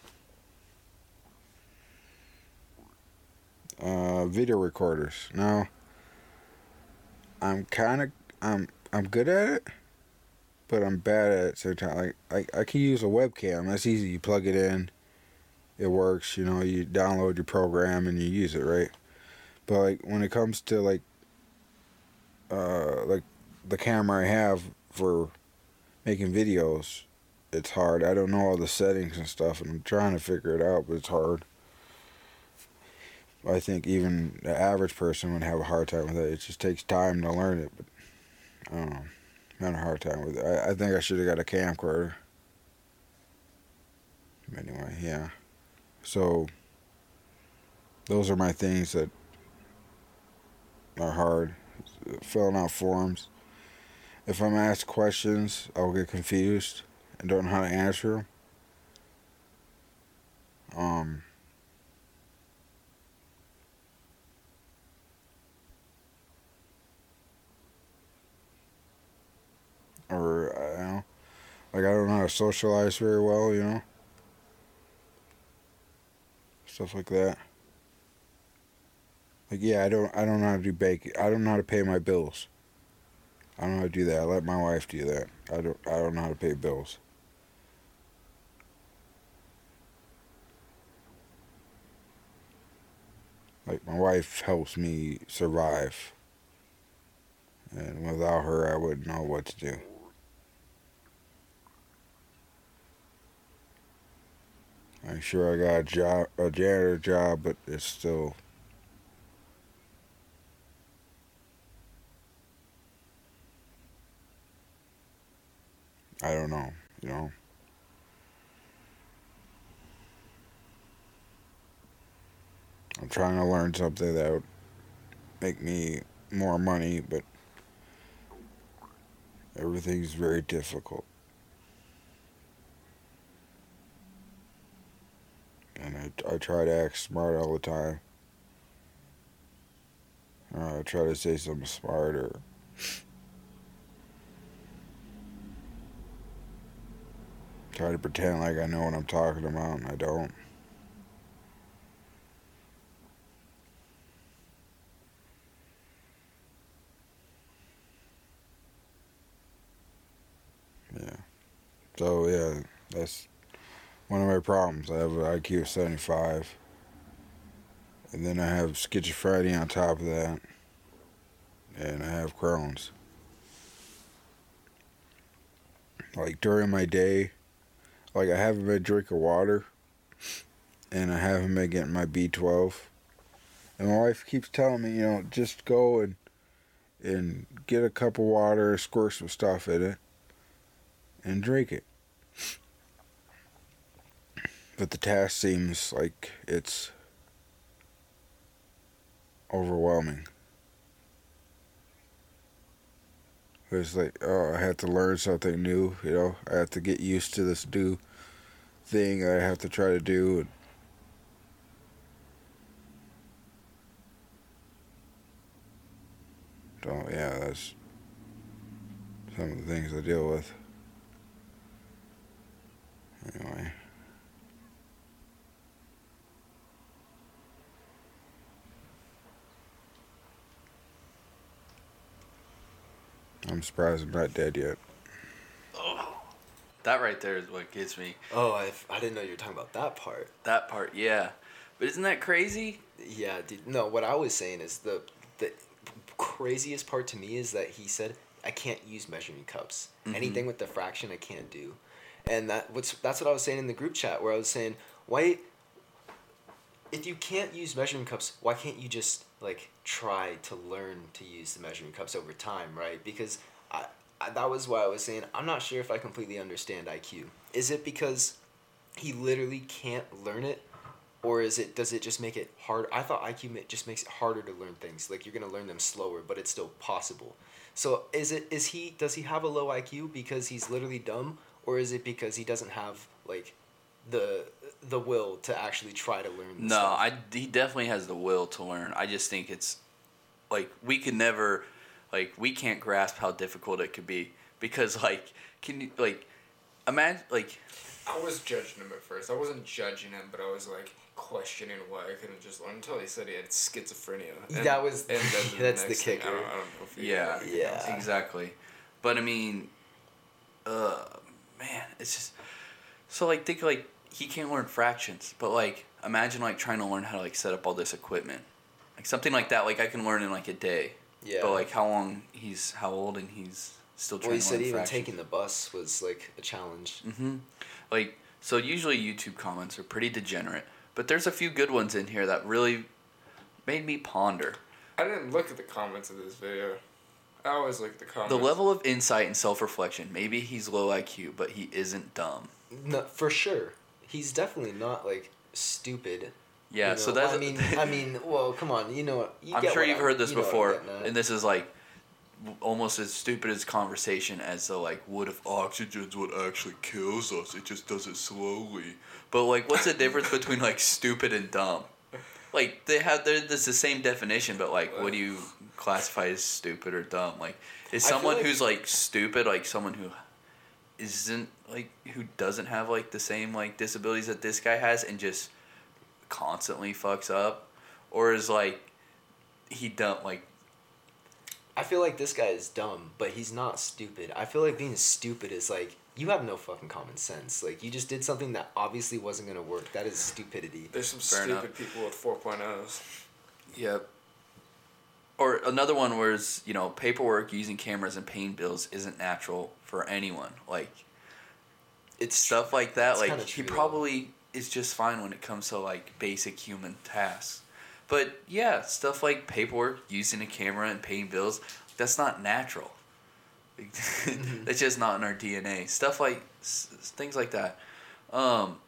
uh, video recorders. Now, I'm kind of I'm I'm good at it, but I'm bad at it. Sometimes, like I I can use a webcam. That's easy. You plug it in, it works. You know, you download your program and you use it, right? But like when it comes to like uh like the camera I have for making videos, it's hard. I don't know all the settings and stuff, and I'm trying to figure it out, but it's hard. I think even the average person would have a hard time with it. It just takes time to learn it, but I don't know. I'm having a hard time with it. I, I think I should have got a camcorder. Anyway, yeah. So those are my things that are hard. Filling out forms. If I'm asked questions, I'll get confused and don't know how to answer them. Um, or uh, I don't know, like I don't know how to socialize very well, you know, stuff like that. Like yeah, I don't I don't know how to do bake. I don't know how to pay my bills. I don't know how to do that. I let my wife do that. I don't I don't know how to pay bills. Like my wife helps me survive. And without her I wouldn't know what to do. I'm sure I got a job a janitor job, but it's still I don't know, you know. I'm trying to learn something that would make me more money, but everything's very difficult. And I, try to act smart all the time. Uh, I try to say something smart or try to pretend like I know what I'm talking about and I don't. Yeah. So yeah, that's one of my problems. I have an IQ of 75. And then I have schizophrenia on top of that. And I have Crohn's. Like during my day, like I haven't been drinking water. And I haven't been getting my B12. And my wife keeps telling me, you know, just go and and get a cup of water, squirt some stuff in it, and drink it. But the task seems like it's overwhelming. It's like, oh, I have to learn something new, you know, I have to get used to this new thing I have to try to do. So, yeah, that's some of the things I deal with. Anyway. I'm surprised I'm not dead yet. Oh, that right there is what gets me. Oh, I, I didn't know you were talking about that part. That part, yeah. But isn't that crazy? Yeah, dude. No, what I was saying is the the craziest part to me is that he said I can't use measuring cups. Mm-hmm. Anything with the fraction I can't do, and that what's that's what I was saying in the group chat where I was saying why. If you can't use measuring cups, why can't you just like try to learn to use the measuring cups over time, right? Because I, I that was why I was saying I'm not sure if I completely understand IQ. Is it because he literally can't learn it or is it does it just make it hard? I thought IQ just makes it harder to learn things. Like you're gonna learn them slower, but it's still possible. So is it is he does he have a low IQ because he's literally dumb, or is it because he doesn't have like the the will to actually try to learn? The No, stuff? I he definitely has the will to learn. I just think it's like we can never like we can't grasp how difficult it could be because like can you like imagine like I was judging him at first. I wasn't judging him, but I was like questioning why I couldn't just learn until he said he had schizophrenia. That was- then that's the next thing, I kicker. don't, I don't know if Yeah. Yeah. else. exactly, but I mean, uh, man, it's just so like think like he can't learn fractions, but like imagine like trying to learn how to like set up all this equipment, like something like that. Like I can learn in like a day. Yeah. But like how long he's how old and he's still trying well, he to said learn even fractions. taking the bus was like a challenge. Mm-hmm. Like so, usually YouTube comments are pretty degenerate, but there's a few good ones in here that really made me ponder I didn't look at the comments of this video. I always look at the comments. the level of insight and self-reflection. Maybe he's low IQ, but he isn't dumb. No, for sure, he's definitely not like stupid. Yeah, you so that's. I mean, I mean, well, come on, you know. You I'm sure you've I- heard this you know before, and this is like almost as stupid as conversation as the like, what if oxygen's what actually kills us? It just does it slowly. But like, what's the difference between like stupid and dumb? Like they have, they're, there's the same definition, but like, what do you classify as stupid or dumb? Like, is someone like- who's like stupid like someone who isn't like who doesn't have like the same like disabilities that this guy has and just constantly fucks up, or is like he dumb like I feel like this guy is dumb, but he's not stupid. I feel like being stupid is like you have no fucking common sense. Like you just did something that obviously wasn't gonna work. That is stupidity. There's some Fair stupid enough. people with 4.0s. Yep. Or another one was, you know, paperwork using cameras and paying bills isn't natural for anyone. Like It's stuff like that. It's like he probably is just fine when it comes to like basic human tasks. But yeah, stuff like paperwork, using a camera and paying bills, that's not natural. Mm-hmm. that's just not in our DNA. Stuff like s- things like that. Um,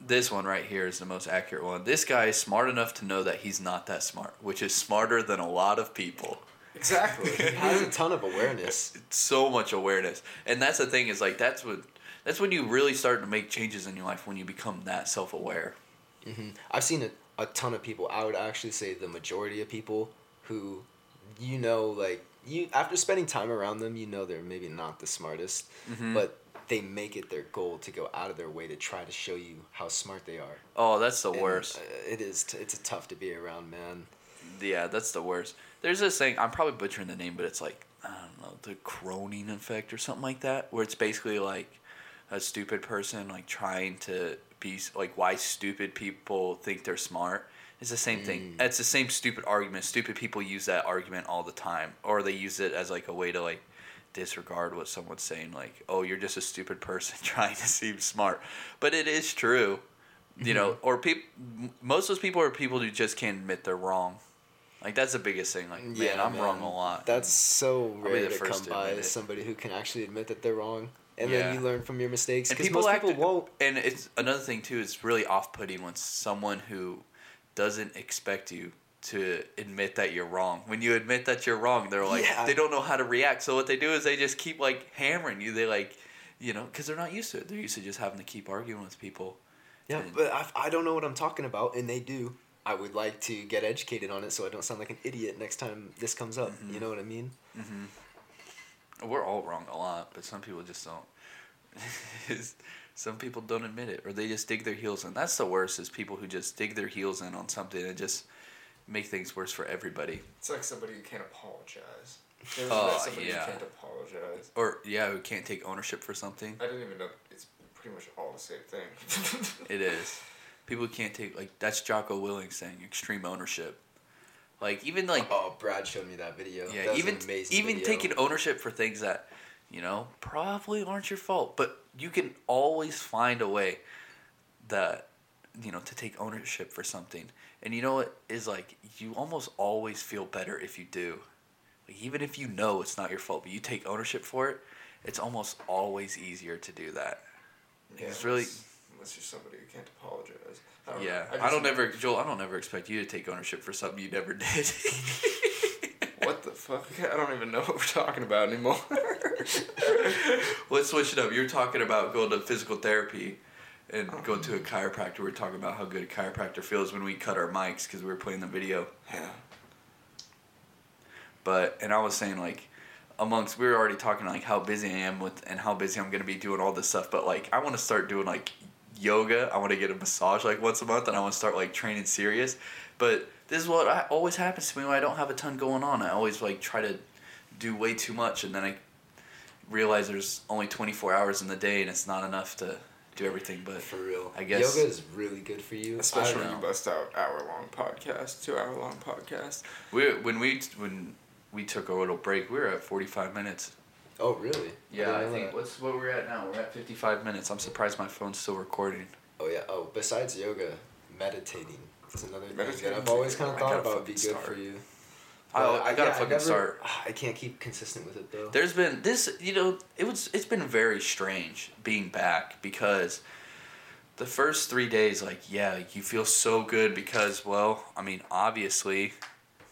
this one right here is the most accurate one. This guy is smart enough to know that he's not that smart, which is smarter than a lot of people. Exactly. He has a ton of awareness. so much awareness and that's the thing is like that's what that's when you really start to make changes in your life when you become that self-aware hmm I've seen a, a ton of people. I would actually say the majority of people who, you know, like you after spending time around them, you know they're maybe not the smartest, Mm-hmm. but they make it their goal to go out of their way to try to show you how smart they are. oh that's the And, worst uh, it is. T- it's tough to be around, man. yeah that's the worst there's this thing i'm probably butchering the name but it's like i don't know the croning effect or something like that where it's basically like a stupid person like trying to be like why stupid people think they're smart it's the same thing Mm. it's the same stupid argument stupid people use that argument all the time or they use it as like a way to like disregard what someone's saying like oh you're just a stupid person trying to seem smart but it is true you know Mm-hmm. or people most of those people are people who just can't admit they're wrong like that's the biggest thing like man i'm wrong a lot That's so rare to come to by. it. Somebody who can actually admit that they're wrong, and Yeah. then you learn from your mistakes. and Because people most act, people won't. and it's another thing too it's really off-putting when someone who doesn't expect you to admit that you're wrong when you admit that you're wrong they're like Yeah. they don't know how to react so what they do is they just keep like hammering you they like you know because they're not used to it they're used to just having to keep arguing with people Yeah, And- but I, I don't know what I'm talking about, and they do. I would like to get educated on it so I don't sound like an idiot next time this comes up. Mm-hmm. You know what I mean? Mm-hmm. we're all wrong a lot but some people just don't some people don't admit it or they just dig their heels in that's the worst is people who just dig their heels in on something and just make things worse for everybody It's like somebody who can't apologize. You Oh, met somebody yeah. who can't apologize? or yeah who can't take ownership for something I didn't even know it's pretty much all the same thing. It is. People who can't take like that's Jocko Willink saying extreme ownership. Like even like Oh, Brad showed me that video. yeah, That even an amazing even video. taking ownership for things that you know probably aren't your fault, but you can always find a way that you know to take ownership for something. And you know what is like you almost always feel better if you do. Like even if you know it's not your fault, but you take ownership for it, it's almost always easier to do that. It's really Unless, you're somebody who can't apologize. I don't Yeah, know. I, don't ever, Joel. I don't ever expect you to take ownership for something you never did. What the fuck? I don't even know what we're talking about anymore. Let's switch it up. You're talking about going to physical therapy and oh. going to a chiropractor. We're talking about how good a chiropractor feels when we cut our mics because we were playing the video. yeah. But and I was saying like amongst we were already talking like how busy I am with and how busy I'm gonna be doing all this stuff. But like I want to start doing like yoga. I want to get a massage like once a month, and I want to start like training serious. But this is what I, always happens to me when I don't have a ton going on. I always like try to do way too much, and then I realize there's only 24 hours in the day, and it's not enough to do everything. But For real. I guess- yoga is really good for you. Especially I when you bust out hour long podcast, two hour long podcast. we when we when we took a little break, we were at 45 minutes. Oh really? Yeah, didn't I think that. what's what we're at now. We're at 55 minutes. I'm surprised my phone's still recording. Oh yeah. Oh, besides yoga, meditating is another thing that I've always kind of good one. I thought about would be fucking good for you. I, But I gotta yeah, fucking never- start. I can't keep consistent with it though. There's been this, you know, it was it's been very strange being back because the first three days, like, yeah, you feel so good because, well, I mean, obviously,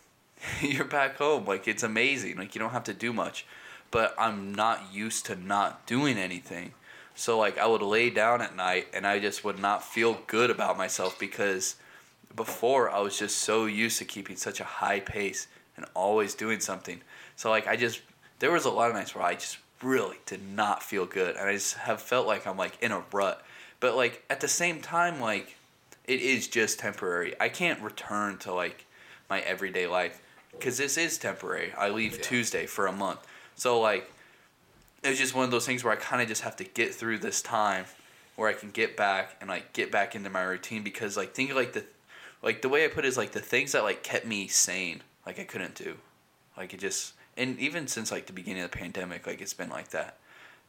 you're back home. Like, it's amazing. Like, you don't have to do much. But I'm not used to not doing anything. So, like, I would lay down at night and I just would not feel good about myself because before I was just so used to keeping such a high pace and always doing something. So, like, I just, there was a lot of nights where I just really did not feel good. And I just have felt like I'm, like, in a rut. But, like, at the same time, like, it is just temporary. I can't return to, like, my everyday life because this is temporary. I leave Yeah. Tuesday for a month. So, like, it's just one of those things where I kind of just have to get through this time where I can get back and like get back into my routine because like think like the like the way I put it is like the things that like kept me sane like I couldn't do like it just and even since like the beginning of the pandemic like it's been like that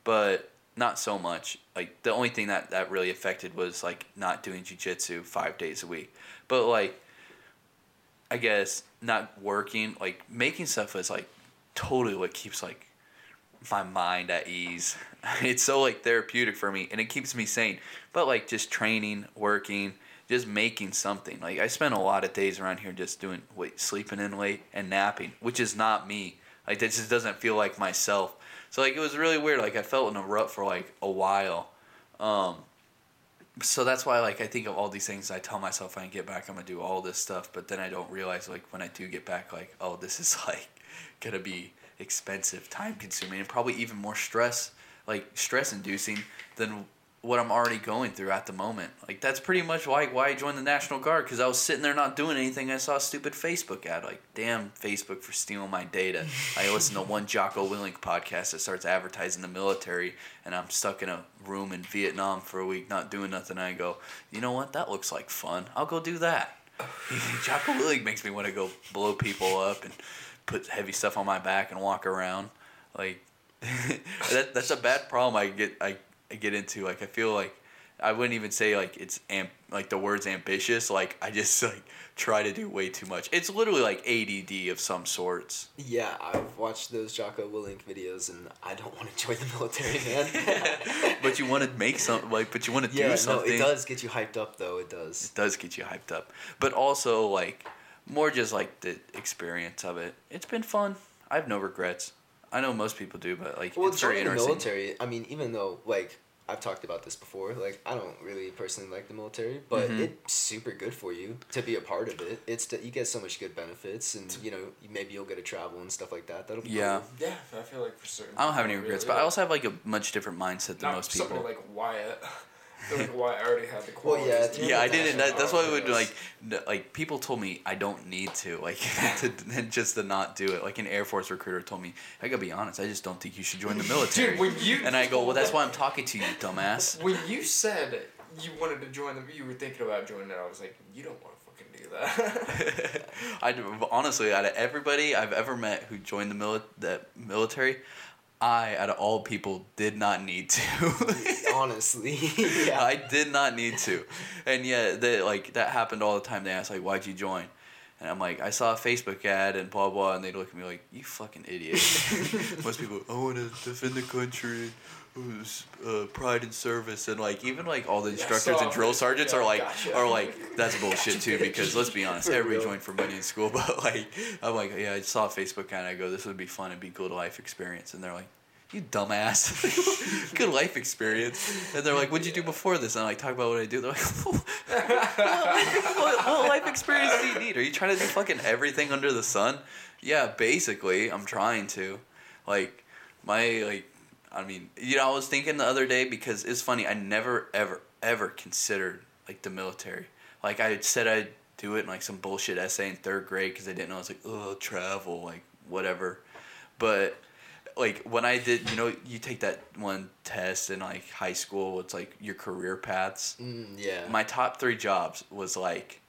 but not so much like the only thing that that really affected was like not doing jujitsu five days a week but like I guess not working like making stuff is like totally what keeps like my mind at ease. It's so like therapeutic for me and it keeps me sane. But like just training, working, just making something. Like I spend a lot of days around here just doing wait, sleeping in late and napping, which is not me. Like that just doesn't feel like myself. So like it was really weird. Like I felt in a rut for like a while. Um so that's why like I think of all these things I tell myself when I get back I'm gonna do all this stuff, but then I don't realize like when I do get back like, oh this is like gonna be expensive, time consuming, and probably even more stress, like stress inducing than what I'm already going through at the moment. Like that's pretty much why why I joined the National Guard because I was sitting there not doing anything. I saw a stupid Facebook ad. Like damn Facebook for stealing my data. I listen to one Jocko Willink podcast that starts advertising the military, and I'm stuck in a room in Vietnam for a week not doing nothing. I go, you know what? That looks like fun. I'll go do that. Jocko Willink makes me want to go blow people up and put heavy stuff on my back and walk around. Like that, that's a bad problem I get I, I get into. Like I feel like I wouldn't even say like it's am like the words ambitious. Like I just like try to do way too much. It's literally like ADD of some sorts. Yeah, I've watched those Jocko Willink videos, and I don't want to join the military, man. But you want to make some like, but you want to yeah, do no, something. it does get you hyped up, though. It does. It does get you hyped up, but also like more just like the experience of it. It's been fun. I have no regrets. I know most people do, but like Well, it's very joining the military. I mean, even though like I've talked about this before, like I don't really personally like the military, but Mhm. it's super good for you to be a part of it. It's that you get so much good benefits, and you know maybe you'll get to travel and stuff like that. That'll be Yeah. cool. Yeah, I feel like for certain. I don't have any regrets, really, but I also have like a much different mindset than not most people. Somebody like Wyatt. I feel like Wyatt already had the Well, yeah, Yeah, yeah, I didn't. That, that's why I would like, like people told me I don't need to, like, to just to not do it. Like an Air Force recruiter told me, I gotta be honest, I just don't think you should join the military. Dude, when you and I go, well, that's why I'm talking to you, dumbass. When you said you wanted to join the, you were thinking about joining it. I was like, you don't want to fucking do that. I do- honestly, out of everybody I've ever met who joined the mili- the military, I, out of all people, did not need to. Honestly, yeah. I did not need to, and yet they like that happened all the time. They ask like, "Why'd you join?" And I'm like, "I saw a Facebook ad and blah blah," and they'd look at me like, "You fucking idiot." Most people, I want to defend the country. who's uh, pride and service and like even like all the instructors saw and drill sergeants Yeah, are like gotcha. are like that's bullshit too because let's be honest everybody joined for money in school but like I'm like yeah I saw a Facebook ad, and I go this would be fun it'd be good life experience and they're like you dumbass good life experience and they're like what'd you do before this and I like talk about what I do they're like what, what, what life experience do you need are you trying to do fucking everything under the sun yeah basically I'm trying to like my like I mean, you know, I was thinking the other day because it's funny. I never, ever, ever considered like the military. Like I said, I'd do it in like some bullshit essay in third grade because I didn't know. I was like, oh, travel, like whatever. But like when I did, you know, you take that one test in like high school. It's like your career paths. Mm, yeah. My top three jobs was like,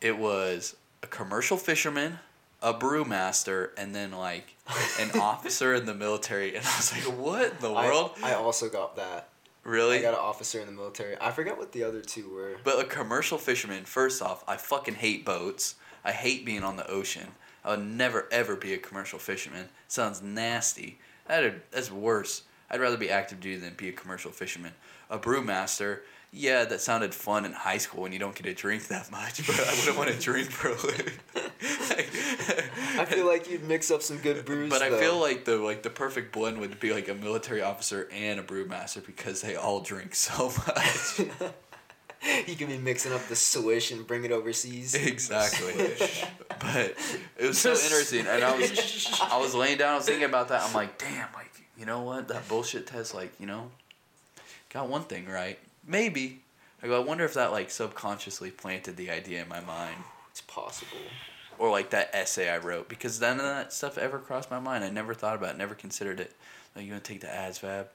it was a commercial fisherman, a brewmaster, and then like an officer in the military. And I was like, what in the I- world? I, also got that. really? I got an officer in the military. I forget what the other two were. But a commercial fisherman, first off, I fucking hate boats. I hate being on the ocean. I would never ever be a commercial fisherman. Sounds nasty. That that's worse. I'd rather be active duty than be a commercial fisherman. A brewmaster, yeah, that sounded fun in high school when you don't get to drink that much, but I wouldn't want to drink for a living. I feel like you'd mix up some good brews. But I though. feel like the like the perfect blend would be like a military officer and a brewmaster because they all drink so much. you could be mixing up the swish and bring it overseas. Exactly. but it was so interesting, and I was I was laying down, I was thinking about that. I'm like, damn, like you know what? That bullshit test, like you know, got one thing right. Maybe. I go. I wonder if that like subconsciously planted the idea in my mind, It's possible. or like that essay I wrote, because none of that stuff ever crossed my mind. I never thought about it, never considered it. Like you gonna take the ASVAB?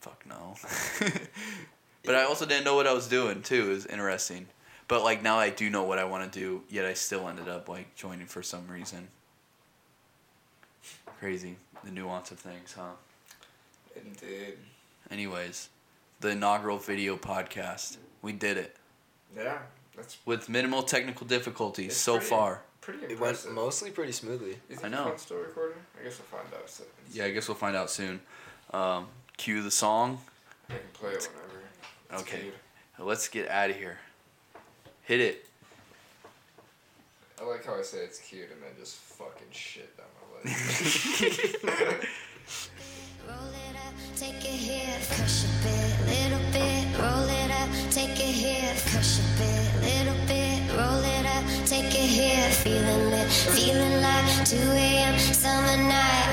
Fuck no. But I also didn't know what I was doing too. It was interesting. But like now I do know what I want to do, yet I still ended up like joining for some reason. Crazy, the nuance of things, huh? Indeed. Anyways, the inaugural video podcast. We did it Yeah, that's with minimal technical difficulties so pretty- far. pretty It went mostly pretty smoothly. Is I know. still recording? I guess we'll find out soon. Yeah, I guess we'll find out soon. Um, cue the song. I can play it whenever. It's Okay. cute. Let's get out of here. Hit it. I like how I say it's cute and then just fucking shit down my leg. Roll it up, take it here, crush a bit, little bit. Roll it up, take it here, crush a bit, little bit. Roll it up, take it here, feeling lit, feeling like 2 a.m. summer night.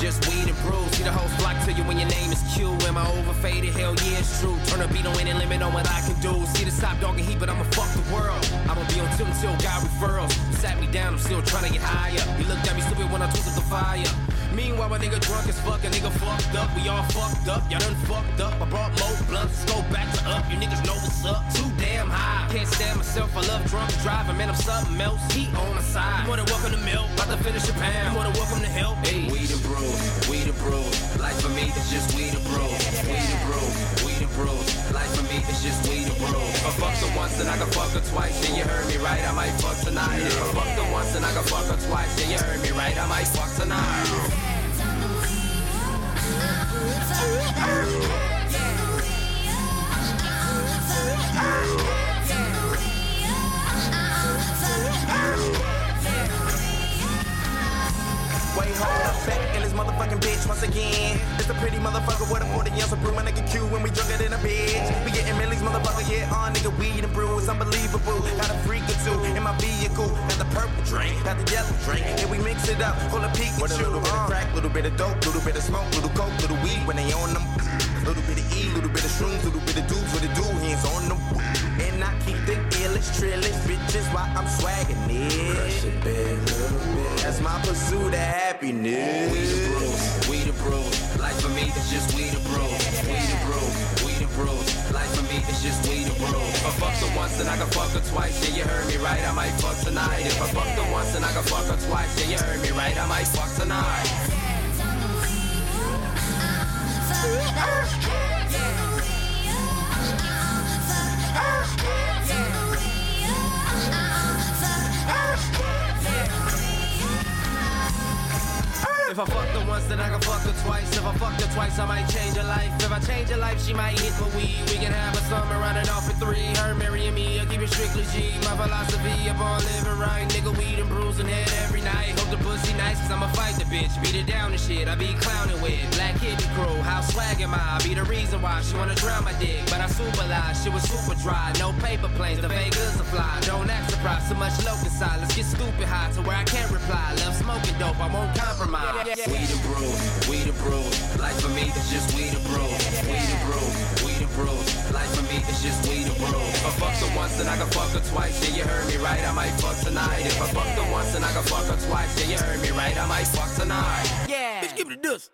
Just weed and brew. See the whole flock to you when your name is Q. Am I overfaded? Hell yeah, it's true. Turn a beat on any limit on what I can do. See the top dog and heat, but I'ma fuck the world. I'ma be on tilt until God referrals. Sat me down, I'm still trying to get higher. You looked at me stupid when I took up the fire. Meanwhile, my nigga drunk as fuck, a nigga fucked up. We all fucked up, y'all done fucked up. I brought more blunts, let's go back to up. You niggas know what's up. Too damn high. Can't stand myself, I love drunk driving. Man, I'm something else. Heat on the side. You than welcome to milk, about to finish a pound. You than welcome to help. Hey, weed and brew, weed and brew. Life for me is just weed and brew, weed and brew, weed and brew. Life for me is just and brew. If I fucked her once, then I can fuck her twice. Then you heard me right, I might fuck tonight. If I fucked her once, then I can fuck her twice. Then you heard me right, I might fuck tonight.